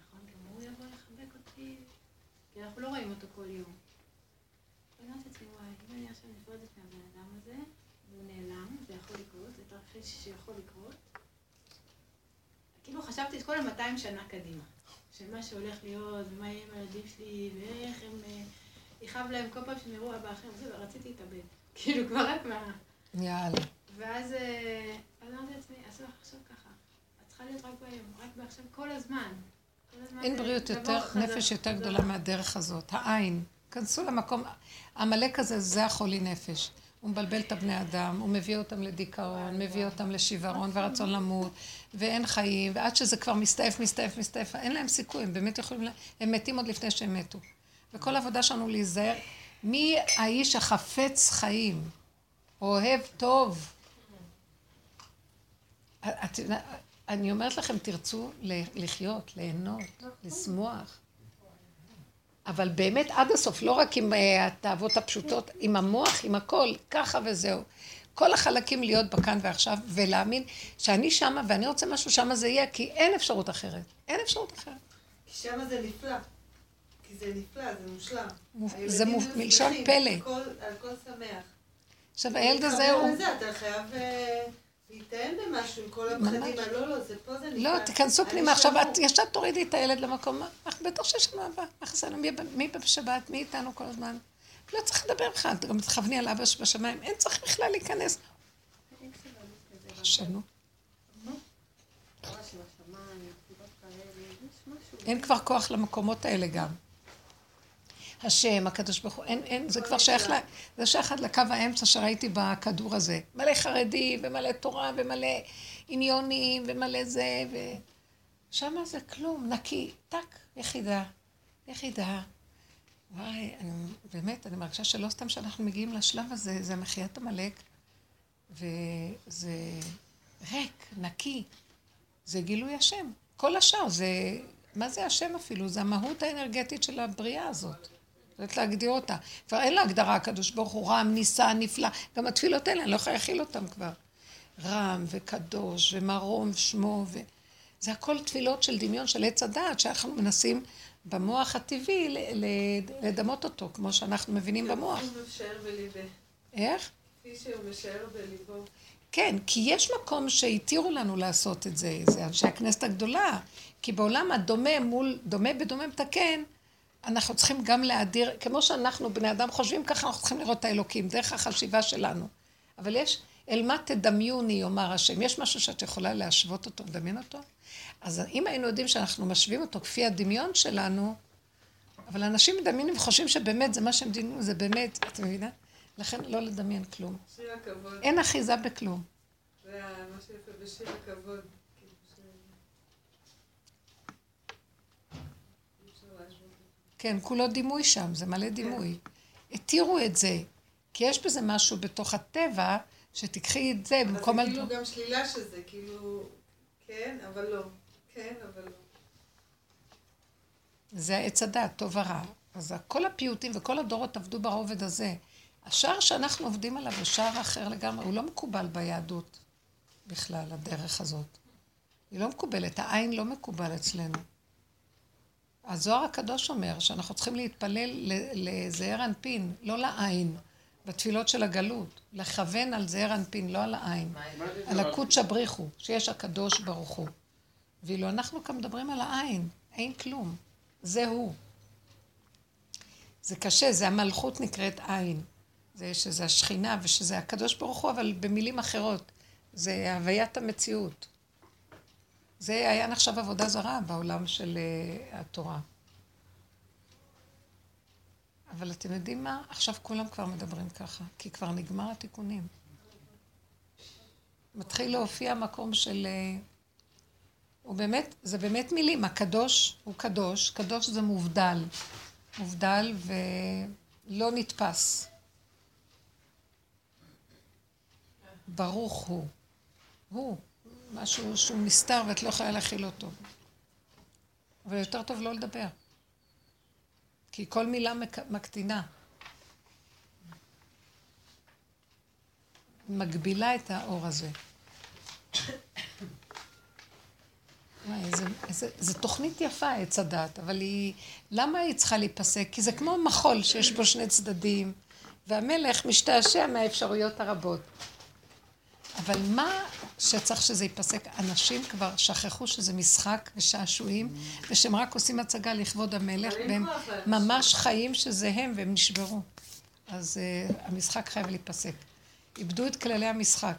נכון, גם הוא יבוא לחבק אותי? כי אנחנו לא רואים אותו כל יום. ואמרתי לעצמי, וואי, אם אני עכשיו נפרדת מהבן אדם הזה, והוא נעלם, זה יכול לקרות, זה תרחיש שיכול לקרות. כאילו חשבתי את כל ה-200 שנה קדימה, של מה שהולך להיות, ומה יהיה עם הילדים שלי, ואיך הם... אה, יכאב להם כל פעם שהם יראו אבא אחר, וזה, ורציתי להתאבד. [LAUGHS] כאילו, כבר רק מה... יאללה. ואז אה, אמרתי לעצמי, אסור לך לחשוב ככה. את צריכה להיות רק ביום, רק בעכשיו, כל הזמן. אין זה בריאות יותר, נפש יותר. גדולה מהדרך הזאת, העין. כנסו למקום, עמלק הזה זה החולי נפש. הוא מבלבל את הבני אדם, הוא מביא אותם לדיכאון, מביא אותם לשיוורון ורצון למות, ואין חיים, ועד שזה כבר מסתעף, מסתעף, מסתעף, אין להם סיכוי, הם באמת יכולים, הם מתים עוד לפני שהם מתו. וכל העבודה שלנו להיזהר, מי האיש החפץ חיים, אוהב טוב. את אני אומרת לכם, תרצו לחיות, ליהנות, לשמוח. אבל באמת עד הסוף, לא רק עם אה, התאוות הפשוטות, עם המוח, עם הכל, ככה וזהו. כל החלקים להיות בכאן ועכשיו, ולהאמין שאני שמה ואני רוצה משהו, שמה זה יהיה, כי אין אפשרות אחרת. אין אפשרות אחרת. כי שמה זה נפלא. כי זה נפלא, זה מושלם. זה מלשון פלא. הכל- הכל שמח. עכשיו, הילד הזה הוא... אתה חייב אה, להיטען במשהו עם כל הפחדים. ממש. לא, לא, זה פה זה נפלא. לא, תיכנסו פנימה. עכשיו. את ישר תורידי את הילד למקום? אך בטח שיש לנו אהבה. אך זה מי, מי בשבת? מי איתנו כל הזמן? לא צריך לדבר בכלל, את גם תכווני על אבא שבשמיים, אין צריך בכלל להיכנס. חשבנו. אין כבר כוח למקומות האלה גם. השם, הקדוש ברוך הוא, אין, אין, זה כבר שייך, ל, זה שייך עד לקו האמצע שראיתי בכדור הזה. מלא חרדים, ומלא תורה, ומלא עניונים, ומלא זה, ו... שם זה כלום, נקי, טק, יחידה, יחידה. וואי, אני, באמת, אני מרגישה שלא סתם שאנחנו מגיעים לשלב הזה, זה מחיית עמלק, וזה ריק, נקי. זה גילוי השם. כל השאר זה, מה זה השם אפילו? זה המהות האנרגטית של הבריאה הזאת. זאת להגדיר אותה. כבר אין לה הגדרה, הקדוש ברוך הוא רם, נישא, נפלא. גם התפילות האלה, אני לא יכולה להכיל אותן כבר. רם וקדוש ומרום שמו ו... זה הכל תפילות של דמיון של עץ הדעת, שאנחנו מנסים במוח הטבעי לדמות אותו, כמו שאנחנו מבינים במוח. איך? כפי שהוא משער בליבו. כן, כי יש מקום שהתירו לנו לעשות את זה, זה אנשי הכנסת הגדולה. כי בעולם הדומה מול, דומה בדומה מתקן, אנחנו צריכים גם להדיר, כמו שאנחנו בני אדם חושבים, ככה אנחנו צריכים לראות את האלוקים, דרך החשיבה שלנו. אבל יש, אל מה תדמיוני, יאמר השם. יש משהו שאת יכולה להשוות אותו, לדמיין אותו? אז אם היינו יודעים שאנחנו משווים אותו כפי הדמיון שלנו, אבל אנשים מדמיינים וחושבים שבאמת זה מה שהם דמיינו, זה באמת, את מבינה? לכן לא לדמיין כלום. שיר הכבוד. אין אחיזה בכלום. זה מה שיפה בשיר הכבוד. כאילו ש- אי אפשר להשוות את זה. כן, כולו דימוי שם, זה מלא דימוי. התירו את זה, כי יש בזה משהו בתוך הטבע, שתיקחי את זה במקום על... זה כאילו גם שלילה של זה, כאילו, כן, אבל לא. כן, אבל לא. זה עץ הדת, טוב ורע. אז כל הפיוטים וכל הדורות עבדו ברובד הזה. השער שאנחנו עובדים עליו הוא שער אחר לגמרי, הוא לא מקובל ביהדות בכלל, הדרך הזאת. היא לא מקובלת, העין לא מקובל אצלנו. הזוהר הקדוש אומר שאנחנו צריכים להתפלל לזעיר אנפין, לא לעין, בתפילות של הגלות. לכוון על זעיר אנפין, לא על העין. על הקודש הבריחו, שיש הקדוש ברוך הוא. ואילו אנחנו כאן מדברים על העין, אין כלום. זה הוא. זה קשה, זה המלכות נקראת עין. זה שזה השכינה ושזה הקדוש ברוך הוא, אבל במילים אחרות. זה הוויית המציאות. זה היה נחשב עבודה זרה בעולם של uh, התורה. אבל אתם יודעים מה? עכשיו כולם כבר מדברים ככה, כי כבר נגמר התיקונים. מתחיל להופיע מקום של... אה, הוא באמת, זה באמת מילים. הקדוש הוא קדוש, קדוש זה מובדל. מובדל ולא נתפס. ברוך הוא. הוא. משהו שהוא נסתר ואת לא יכולה להכיל אותו. אבל יותר טוב לא לדבר. כי כל מילה מק... מקטינה. מגבילה את האור הזה. וואי, איזה, איזה, זו תוכנית יפה, עץ הדת, אבל היא... למה היא צריכה להיפסק? כי זה כמו מחול שיש בו שני צדדים, והמלך משתעשע מהאפשרויות הרבות. אבל מה שצריך שזה ייפסק? אנשים כבר שכחו שזה משחק ושעשועים, ושהם רק עושים הצגה לכבוד המלך, והם. ממש חיים שזה הם, והם נשברו. אז uh, המשחק חייב להיפסק. איבדו את כללי המשחק.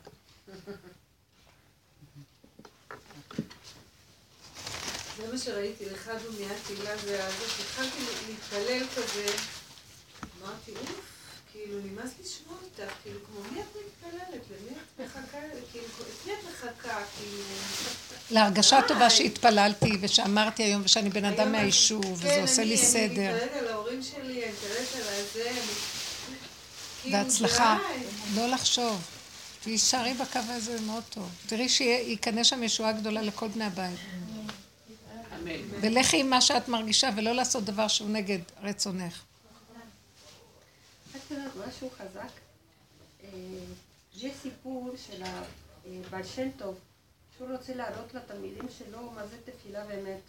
זה מה שראיתי, לך דומיית תהילה ואז התחלתי להתפלל כזה, אמרתי, אוף, כאילו נמאס לשמוע אותך, כאילו כמו מי את מתפללת, למי את מחכה, כאילו, את מי את מחכה, כאילו... להרגשה די. טובה שהתפללתי ושאמרתי היום ושאני בן אדם מהיישוב וזה עושה לי כן, סדר. אני מתפללת על ההורים שלי, אני מתפללת על הזה. כאילו, בהצלחה. די. לא לחשוב. תישארי בקו הזה, זה מאוד טוב. תראי שייכנס שם ישועה גדולה לכל בני הבית. אמן. ולכי עם מה שאת מרגישה, ולא לעשות דבר שהוא נגד רצונך. יודעת משהו חזק? אה, יש סיפור של הבעל שם טוב, שהוא רוצה להראות לתלמידים שלו מה זה תפילה באמת.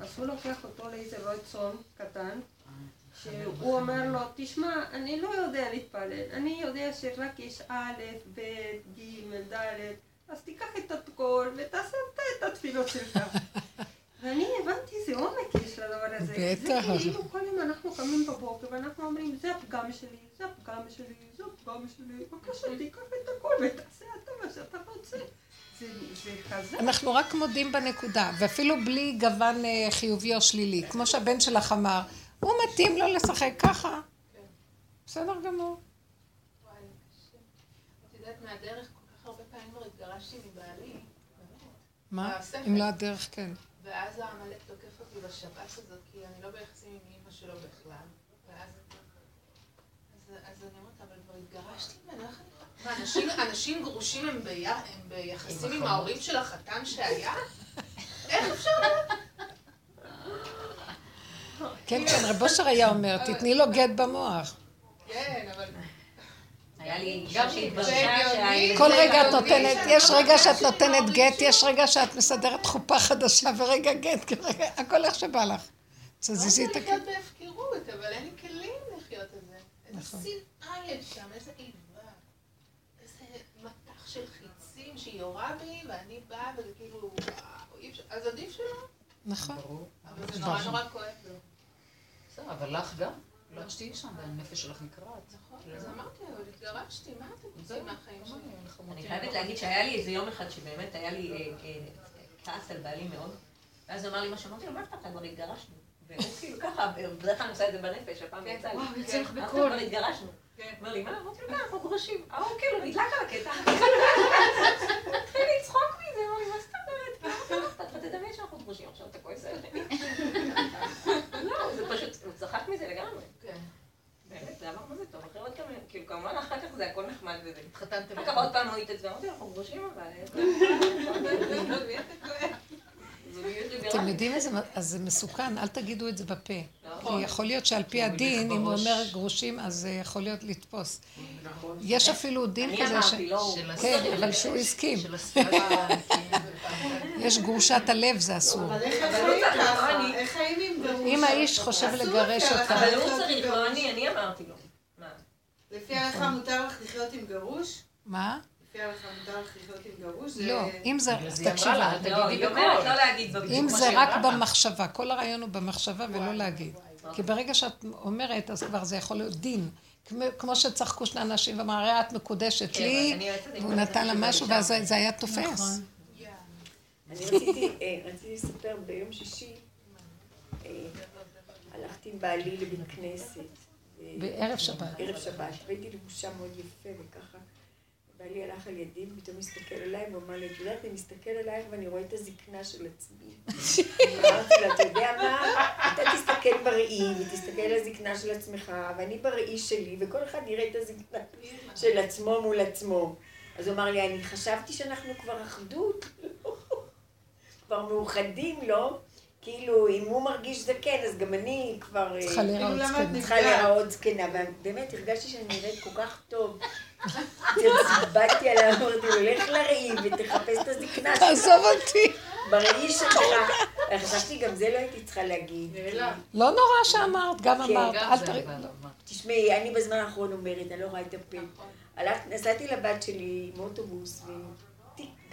אז הוא לוקח אותו לאיזה רועה צאן קטן, שהוא אומר לו, תשמע, אני לא יודע להתפלל, אני יודע שרק יש א', ב', ג', ד', אז תיקח את הכל ותעשה את התפילות שלך. ואני הבנתי איזה עומק יש לדבר הזה. בטח. זה כאילו כל יום אנחנו קמים בבוקר ואנחנו אומרים, זה הפגם שלי, זה הפגם שלי, זה הפגם שלי, בבקשה תיקח את הכל ותעשה אתה מה שאתה רוצה. זה, זה חזק. אנחנו רק מודים בנקודה, ואפילו בלי גוון אה, חיובי או שלילי. כמו שהבן שלך אמר, הוא מתאים לו לשחק ככה. בסדר גמור. וואי, קשה. את יודעת מהדרך, כל כך הרבה פעמים כבר התגרשתי מבעלי. מה? אם לא הדרך, כן. ואז העמלק תוקף אותי בשב"ס הזאת, כי אני לא ביחסים עם אימא שלו בכלל. ואז... אז, אז אני אומרת, אבל כבר התגרשתי ממנו, איך אני... מה, אנשים, אנשים גרושים הם, בי... הם ביחסים עם ההורים של החתן שהיה? איך אפשר? כן, כן, רב אושר היה אומר, תתני לו גט במוח. כן, אבל... היה לי אישה שהתברשה. כל רגע את נותנת, יש רגע שאת נותנת גט. יש רגע שאת מסדרת חופה חדשה, ורגע גט, כרגע, הכל איך שבא לך. תזיזי את לא. רוצה לחיות בהפקרות, אבל אין לי כלים לחיות את זה. איזה נכון. שנאה יש שם, איזה איבה. איזה מטח של חיצים שהיא יורה בי, ואני באה, כאילו, אפשר, אז עדיף שלא. נכון. אבל זה נורא נורא כואב לו. בסדר, אבל לך גם. לא תשתהי שם, והנפש שלך נקרעת. נכון, אז אמרתי, אבל התגרשתי, מה אתם רוצים מהחיים שלי? אני חייבת להגיד שהיה לי איזה יום אחד שבאמת היה לי אה, אה, כעס על בעלי מאוד, ואז הוא אמר לי מה שאמרתי לו, מה אכפת לך, כבר התגרשנו. והוא כאילו ככה, בדרך כלל אני עושה את זה בנפש, הפעם כן. יצא לי. וואו, יוצא לך בקול. כבר התגרשנו. כן. אמר לי, מה? אמרתי לו, מה, אנחנו גרושים. ההוא כאילו נדלק על הקטע. [LAUGHS] התחיל לצחוק מזה, אמר לי, מה זאת אומרת? לך? תדמיין שאנחנו גרושים עכשיו, אתה כועס עליי. [LAUGHS] לא, זה פשוט, הוא צחק מזה לגמרי. כן. זה טוב, אחרת גם, כאילו, כמובן אחר כך זה הכל נחמד וזה. התחתנתם. אחר כך עוד פעם הוא התעצבן, אמרתי לו, אנחנו גרושים אבל... אתם. יודעים איזה, אז זה מסוכן, אל תגידו את זה בפה. נכון. כי יכול להיות שעל פי הדין, אם הוא אומר גרושים, אז זה יכול להיות לתפוס. נכון. יש אפילו דין אני כזה ש... אמרתי, לא הוא. כן, אבל שהוא הסכים. של הספירה. יש גרושת הלב, זה אסור. אבל איך אבל חיים? אני- עם גרוש? אם האיש חושב לגרש. ההלכה אבל הוא צריך, לא. אני, אני אמרתי לו. מה? לפי ההלכה מותר לך לחיות עם גרוש? מה? לא, אם זה, אל לא, תגידי בקול. לא. אם זה רק. במחשבה, כל הרעיון הוא במחשבה ולא להגיד. כי ברגע שאת אומרת, אז כבר זה יכול להיות דין. כמו- שצחקו שני אנשים ואמרה, הרי את מקודשת כן, לי, אני והוא נתן לה משהו. ואז זה- היה תופס. אני רציתי, אה, רציתי לספר ביום שישי, אה, הלכתי עם בעלי לבית כנסת. אה, בערב שבת. ערב שבת, והייתי לבושה מאוד יפה וככה. בעלי הלך על ידי, ופתאום הסתכל עליי, והוא אמר לי, את יודעת, אני מסתכל עלייך ואני רואה את הזקנה של עצמי. אמרתי לו, אתה יודע מה? אתה תסתכל בראי, ותסתכל על הזקנה של עצמך, ואני בראי שלי, וכל אחד יראה את הזקנה של עצמו מול עצמו. אז הוא אמר לי, אני חשבתי שאנחנו כבר אחדות. כבר מאוחדים, לא? כאילו, אם הוא מרגיש זקן, אז גם אני כבר... אה, צריכה להיראות את זקנה. צריכה להיראות זקנה, ובאמת הרגשתי שאני נראית כל כך טוב. באתי עליו, אמרתי לו, לך לראי ותחפש את הזקנה שלך תעזוב אותי. בראי שלך. חשבתי, גם זה לא הייתי צריכה להגיד. לא נורא שאמרת, גם כן, אמרת, אל תראי. תשמעי, אני בזמן האחרון אומרת, אני לא רואה את הפה. הלכת, נסעתי לבת שלי עם אוטובוס,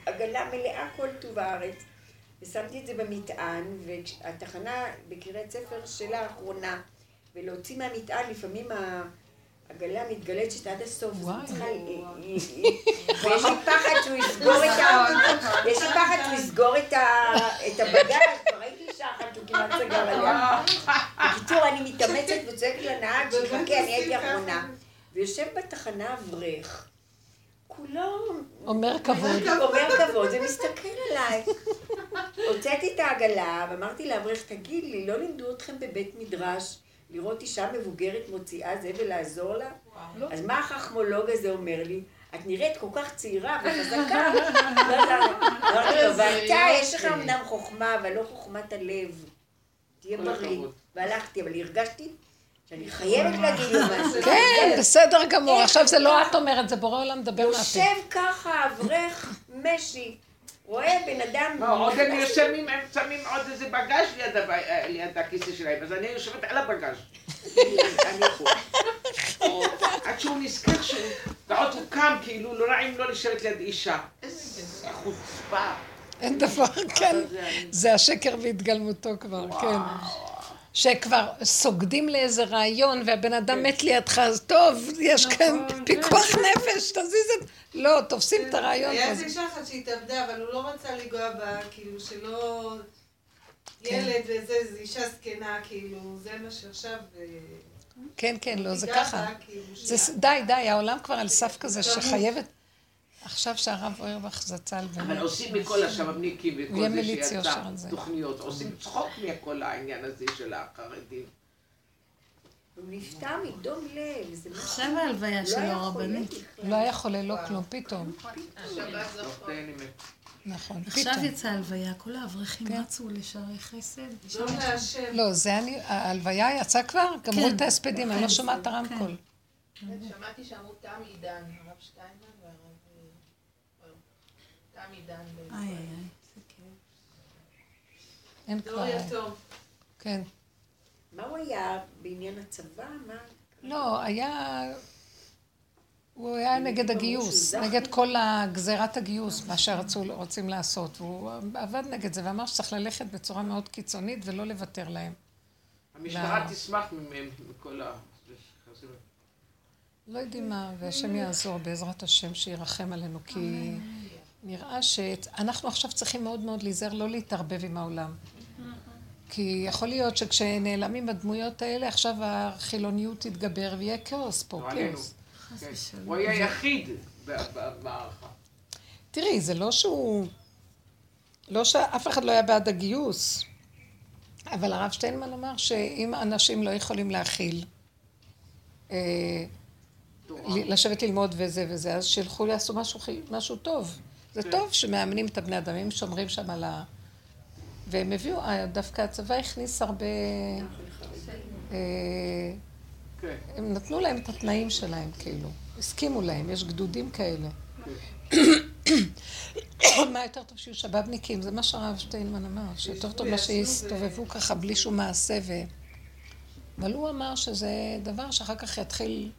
עגלה מלאה כל טוב הארץ, ושמתי את זה במטען, והתחנה בקריית ספר שלה האחרונה, ולהוציא מהמטען, לפעמים הגליה מתגלית מתגלצת עד הסוף, וואי, היא צריכה... ויש לי פחד שהוא יסגור את ה... יש לי פחד שהוא יסגור את הבגז, כבר הייתי אישה אחת, הוא כמעט [LAUGHS] סגר עליה. בקיצור, אני מתאמצת וצועקת לנהג, שיחכה, אני הייתי אחרונה. ויושב בתחנה אברך, כולו... אומר כבוד. אומר כבוד, זה מסתכל עליי. הוצאתי את העגלה ואמרתי לאברך, תגיד לי, לא לימדו אתכם בבית מדרש? לראות אישה מבוגרת מוציאה זה ולעזור לה? אז מה החכמולוג הזה אומר לי? את נראית כל כך צעירה וחזקה. [LAUGHS] לא יודעת. אמרתי לו, ואתה, יש לך אמנם חוכמה, אבל לא חוכמת הלב. תהיה בריא. והלכתי, אבל הרגשתי שאני חייבת להגיד לו [LAUGHS] משהו. כן, בסדר גמור. עכשיו זה לא את אומרת, זה בורא עולם מדבר מהפה. יושב ככה, אברך משי, רואה בן אדם... לא, עוד הם יושבים, הם שמים עוד איזה בגז ליד אה, ליד הכיסא שלהם, אז אני יושבת על הבגז. עד שהוא נזכר שהוא... ועוד הוא קם, כאילו, לא נעים לו לשבת ליד אישה. איזה חוצפה. אין דבר, כן. זה השקר והתגלמותו כבר, כן. שכבר סוגדים לאיזה רעיון והבן אדם מת לידך, אז טוב, יש כאן פיקוח נפש, תזיז את... לא, תופסים את הרעיון היה. איזה אישה אחת שהתאבדה, אבל הוא לא רצה לנגוע בה, כאילו, שלא... כן. ילד וזה, זו אישה זקנה, כאילו, זה מה שעכשיו... אה, כן, כן, לא, זה ככה. כאילו. די, די, העולם כבר על סף כזה תמות. שחייבת... עכשיו שהרב אוירבך זצ"ל אבל באמת, עושים מכל השבבניקים הוא וכל זה שיצא. תוכניות, עושים צחוק מכל העניין הזה של החרדים. הוא נפטר מדום לב, זה משהו... עכשיו ההלוויה לא שלו חולה הרבנית. בכלל. לא היה חולה, לא כלום, פתאום. לא. תהני מ- נכון, עכשיו פתאום. יצאה הלוויה, כל האברכים כן. רצו לשערי חסד. לא. לא, זה אני, ההלוויה יצאה כבר? גמרו כן. את ההספדים, אני לא כן. שומעת את הרמקול. כן, שמעתי שאמרו תם עידן, הרב שטיינמן עידן. איי איי איי. זה כאב. אין כבר... כן. מה הוא היה בעניין הצבא? מה? לא, היה... הוא היה נגד ברור הגיוס. נגד כל הגזירת הגיוס, מה שרוצים לעשות. והוא עבד נגד זה ואמר שצריך ללכת בצורה מאוד קיצונית ולא לוותר להם. המשטרה. תשמח מהם, מכל ה... לא יודעים מה, והשם יעזור בעזרת השם שירחם עלינו, כי נראה שאנחנו עכשיו צריכים מאוד מאוד להיזהר לא להתערבב עם העולם. כי יכול להיות שכשנעלמים הדמויות האלה, עכשיו החילוניות תתגבר ויהיה כאוס פה, לא. כאוס. כן. הוא היה יחיד ב- ב- במערכה. תראי, זה לא שהוא... לא שאף אחד לא היה בעד הגיוס, אבל הרב שטיינמן אמר שאם אנשים לא יכולים להכיל, אה, לשבת ללמוד וזה וזה, אז שילכו משהו, חי- משהו טוב. זה כן. טוב שמאמנים את הבני אדם, אם שומרים שם על ה... והם הביאו, אה, דווקא הצבא הכניס הרבה... אה, כן. הם נתנו להם את התנאים שלהם, כאילו. הסכימו להם, יש גדודים כאלה. מה יותר טוב שיהיו שבבניקים? זה מה שהרב שטיינמן אמר, שיותר טוב מה שיסתובבו ככה בלי שום מעשה ו... אבל הוא אמר שזה דבר שאחר כך יתחיל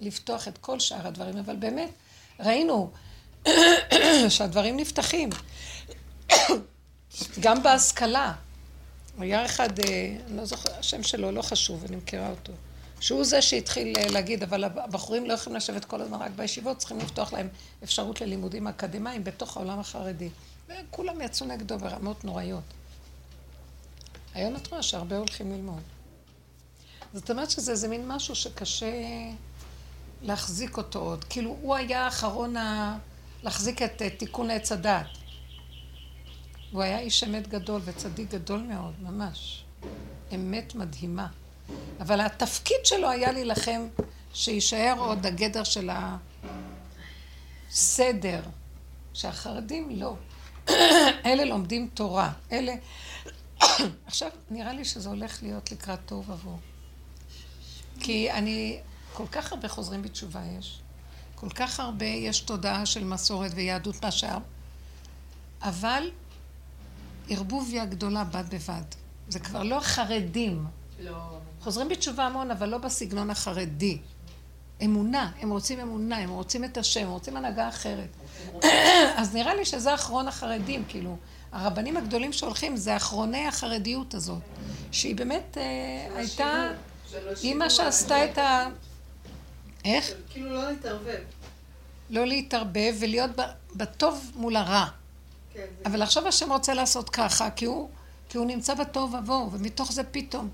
לפתוח את כל שאר הדברים, אבל באמת, ראינו שהדברים נפתחים. גם בהשכלה. היה אחד, אה, אני לא זוכר, השם שלו לא חשוב, אני מכירה אותו. שהוא זה שהתחיל אה, להגיד, אבל הבחורים לא יכולים לשבת כל הזמן רק בישיבות, צריכים לפתוח להם אפשרות ללימודים אקדמיים בתוך העולם החרדי. וכולם יצאו נגדו ברמות נוראיות. היום את רואה שהרבה הולכים ללמוד. זאת אומרת שזה איזה מין משהו שקשה להחזיק אותו עוד. כאילו, הוא היה האחרון ה... להחזיק את אה, תיקון עץ הדת. הוא היה איש אמת גדול וצדיק גדול מאוד, ממש. אמת מדהימה. אבל התפקיד שלו היה להילחם שיישאר עוד הגדר של הסדר, שהחרדים לא. אלה לומדים תורה, אלה... [COUGHS] עכשיו, נראה לי שזה הולך להיות לקראת תוהו ובוהו. כי אני, כל כך הרבה חוזרים בתשובה יש. כל כך הרבה יש תודעה של מסורת ויהדות מה שה... אבל ערבוביה גדולה בד בבד. זה כבר לא החרדים. לא. חוזרים בתשובה המון, אבל לא בסגנון החרדי. אמונה, הם רוצים אמונה, הם רוצים את השם, הם רוצים הנהגה אחרת. [COUGHS] אז נראה לי שזה אחרון החרדים, כאילו, הרבנים הגדולים שהולכים זה אחרוני החרדיות הזאת, שהיא באמת אה, הייתה, היא מה שעשתה את ה... איך? כאילו לא להתערבב. לא להתערבב ולהיות בטוב מול הרע. כן, אבל עכשיו השם רוצה לעשות ככה, כי הוא, כי הוא נמצא בתוהו ובוהו, ומתוך זה פתאום,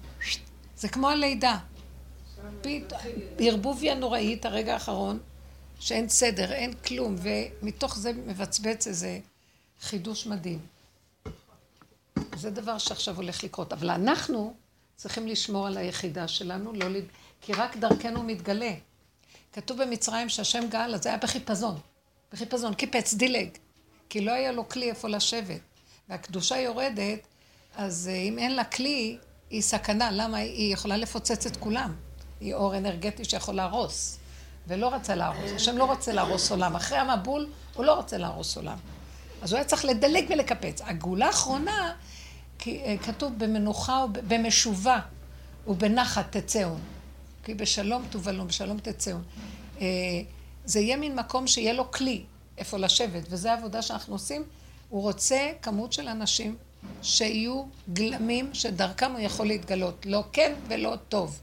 זה כמו הלידה. פתאום, ערבוביה נוראית, הרגע האחרון, שאין סדר, אין כלום, ומתוך זה מבצבץ איזה חידוש מדהים. זה דבר שעכשיו הולך לקרות. אבל אנחנו צריכים לשמור על היחידה שלנו, לא לד... כי רק דרכנו מתגלה. כתוב במצרים שהשם גאל, אז זה היה בחיפזון. בחיפזון, קיפץ, דילג. כי לא היה לו כלי איפה לשבת. והקדושה יורדת, אז אה, אם אין לה כלי, היא סכנה. למה? היא יכולה לפוצץ את כולם. היא אור אנרגטי שיכול להרוס. ולא רצה להרוס. השם לא רוצה להרוס עולם. אחרי המבול, הוא לא רוצה להרוס עולם. אז הוא היה צריך לדלג ולקפץ. הגאולה האחרונה, אה, כתוב במנוחה, במשובה ובנחת תצאו. כי בשלום תובלו, בשלום תצאו. אה, זה יהיה מין מקום שיהיה לו כלי איפה לשבת, וזו העבודה שאנחנו עושים. הוא רוצה כמות של אנשים שיהיו גלמים שדרכם הוא יכול להתגלות. לא כן ולא טוב.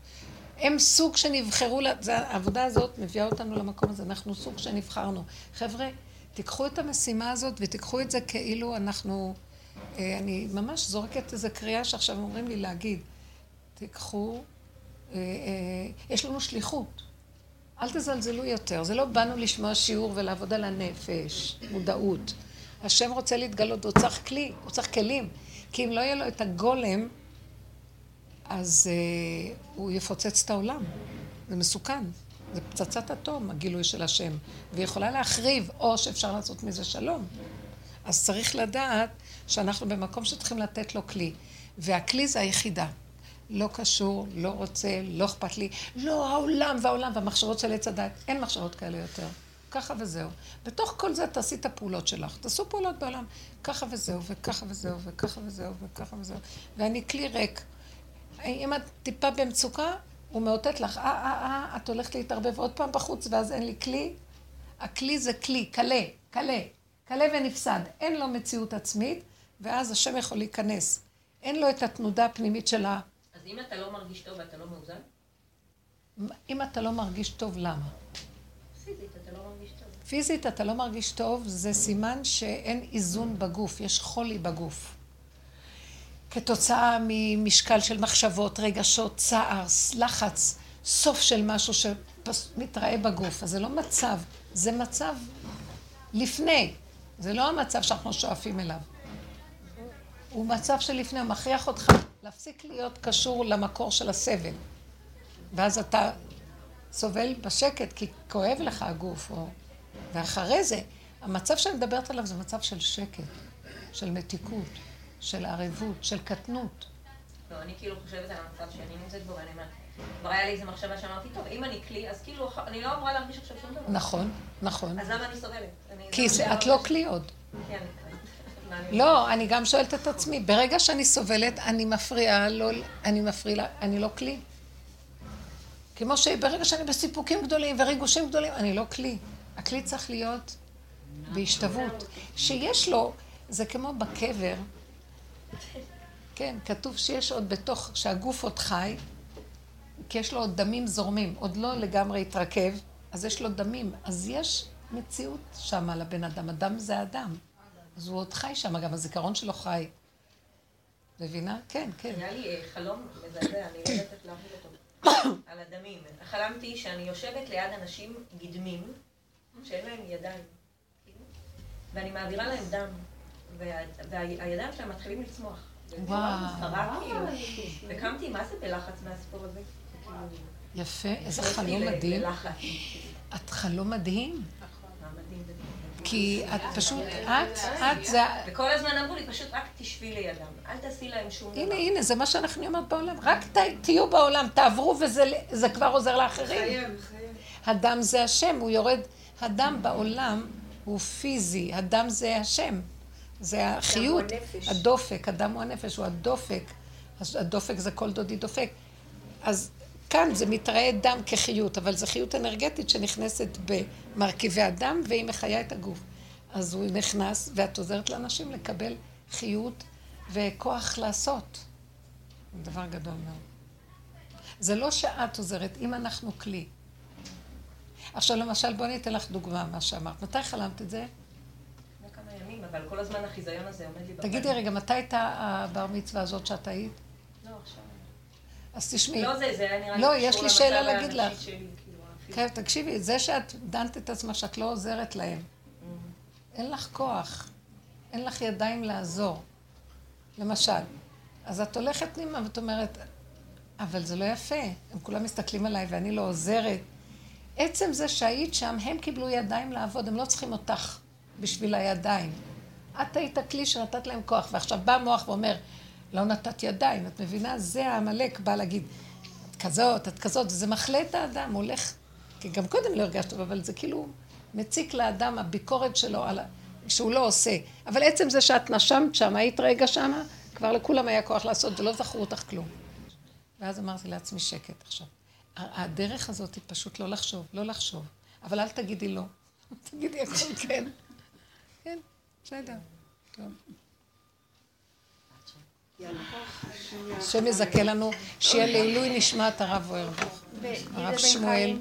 הם סוג שנבחרו, העבודה הזאת מביאה אותנו למקום הזה, אנחנו סוג שנבחרנו. חבר'ה, תיקחו את המשימה הזאת ותיקחו את זה כאילו אנחנו... אה, אני ממש זורקת איזו קריאה שעכשיו אומרים לי להגיד. תיקחו, יש לנו שליחות. אל תזלזלו יותר. זה לא באנו לשמוע שיעור ולעבוד על הנפש, מודעות. השם רוצה להתגלות, הוא צריך כלי, הוא צריך כלים. כי אם לא יהיה לו את הגולם, אז uh, הוא יפוצץ את העולם. זה מסוכן. זה פצצת אטום, הגילוי של השם. ויכולה להחריב, או שאפשר לעשות מזה שלום. אז צריך לדעת שאנחנו במקום שצריכים לתת לו כלי. והכלי זה היחידה. לא קשור, לא רוצה, לא אכפת לי. לא, העולם והעולם והמחשבות של עץ הדת. אין מחשבות כאלה יותר. ככה וזהו. בתוך כל זה תעשי את הפעולות שלך. תעשו פעולות בעולם. ככה וזהו, וככה וזהו, וככה וזהו, וככה וזהו. ואני כלי ריק. אם את טיפה במצוקה, הוא מאותת לך, אה, אה, אה, את הולכת להתערבב עוד פעם בחוץ, ואז אין לי כלי. הכלי זה כלי, קלה, קלה, קלה ונפסד. אין לו מציאות עצמית, ואז השם יכול להיכנס. אין לו את התנודה הפנימית של ה... אז אם אתה לא מרגיש טוב ואתה לא מאוזן? אם אתה לא מרגיש טוב, למה? פיזית אתה לא מרגיש טוב. פיזית אתה לא מרגיש טוב, זה סימן שאין איזון בגוף, יש חולי בגוף. כתוצאה ממשקל של מחשבות, רגשות, צער, לחץ, סוף של משהו שמתראה בגוף. אז זה לא מצב, זה מצב לפני. זה לא המצב שאנחנו שואפים אליו. הוא מצב שלפני, הוא מכריח אותך להפסיק להיות קשור למקור של הסבל. ואז אתה סובל בשקט, כי כואב לך הגוף. או... ואחרי זה, המצב שאני מדברת עליו זה מצב של שקט, של מתיקות. של ערבות, של קטנות. לא, אני כאילו חושבת על המצב שאני נמצאת בו, ואני אומרת, כבר היה לי איזו מחשבה שאמרתי, טוב, אם אני כלי, אז כאילו, אני לא אמורה להרגיש עכשיו שום דבר. נכון, נכון. אז למה אני סובלת? כי את לא כלי עוד. כן. לא, אני גם שואלת את עצמי, ברגע שאני סובלת, אני מפריעה, לא, אני מפריעה, אני לא כלי. כמו שברגע שאני בסיפוקים גדולים וריגושים גדולים, אני לא כלי. הכלי צריך להיות בהשתוות. שיש לו, זה כמו בקבר, כן, כתוב שיש עוד בתוך, שהגוף עוד חי, כי יש לו עוד דמים זורמים, עוד לא לגמרי התרכב, אז יש לו דמים. אז יש מציאות שם לבן אדם, אדם זה אדם. אז הוא עוד חי שם, גם הזיכרון שלו חי. מבינה? כן, כן. היה לי אה, חלום מזעזע, אני לא יודעת איך להביא אותו, על הדמים. חלמתי שאני יושבת ליד אנשים גדמים, שאין להם ידיים, ואני מעבירה להם דם. והידיים שלהם מתחילים לצמוח. וואו. כאילו. וקמתי, מה זה בלחץ מהסיפור הזה? יפה, איזה חלום מדהים. את חלום מדהים. כי את פשוט, את, את זה... וכל הזמן אמרו לי, פשוט רק תשבי לידם, אל תעשי להם שום דבר. הנה, הנה, זה מה שאנחנו אומרת בעולם. רק תהיו בעולם, תעברו וזה כבר עוזר לאחרים. מחייב, מחייב. הדם זה השם, הוא יורד. הדם בעולם הוא פיזי, הדם זה השם. זה החיות, הדופק, הדם הוא הנפש, הוא הדופק. הדופק זה כל דודי דופק. אז כאן זה מתראה דם כחיות, אבל זו חיות אנרגטית שנכנסת במרכיבי הדם והיא מחיה את הגוף. אז הוא נכנס, ואת עוזרת לאנשים לקבל חיות וכוח לעשות. זה דבר גדול מאוד. זה לא שאת עוזרת, אם אנחנו כלי. עכשיו למשל, בואי אני אתן לך דוגמה, מה שאמרת. מתי חלמת את זה? אבל כל הזמן החיזיון הזה עומד לי בפנים. תגידי רגע, מתי הייתה הבר מצווה הזאת שאת היית? אז תשמעי. לא זה, זה היה נראה לי לא, יש לי שאלה להגיד לך. כן, תקשיבי, זה שאת דנת את עצמך שאת לא עוזרת להם, אין לך כוח, אין לך ידיים לעזור. למשל, אז את הולכת פנימה ואת אומרת, אבל זה לא יפה, הם כולם מסתכלים עליי ואני לא עוזרת. עצם זה שהיית שם, הם קיבלו ידיים לעבוד, הם לא צריכים אותך בשביל הידיים. את היית הכלי שנתת להם כוח, ועכשיו בא המוח ואומר, לא נתת ידיים, את מבינה? זה העמלק בא להגיד, את כזאת, את כזאת, וזה מחלה את האדם, הולך, כי גם קודם לא הרגשת טוב, אבל זה כאילו מציק לאדם, הביקורת שלו, על ה... שהוא לא עושה. אבל עצם זה שאת נשמת שם, היית רגע שמה, כבר לכולם היה כוח לעשות, ולא זכרו אותך כלום. ואז אמרתי לעצמי, שקט עכשיו. הדרך הזאת היא פשוט לא לחשוב, לא לחשוב. אבל אל תגידי לא. [LAUGHS] תגידי הכל כן. כן, בסדר. טוב. השם יזכה לנו, שיהיה לעילוי נשמת הרב הרב שמואל.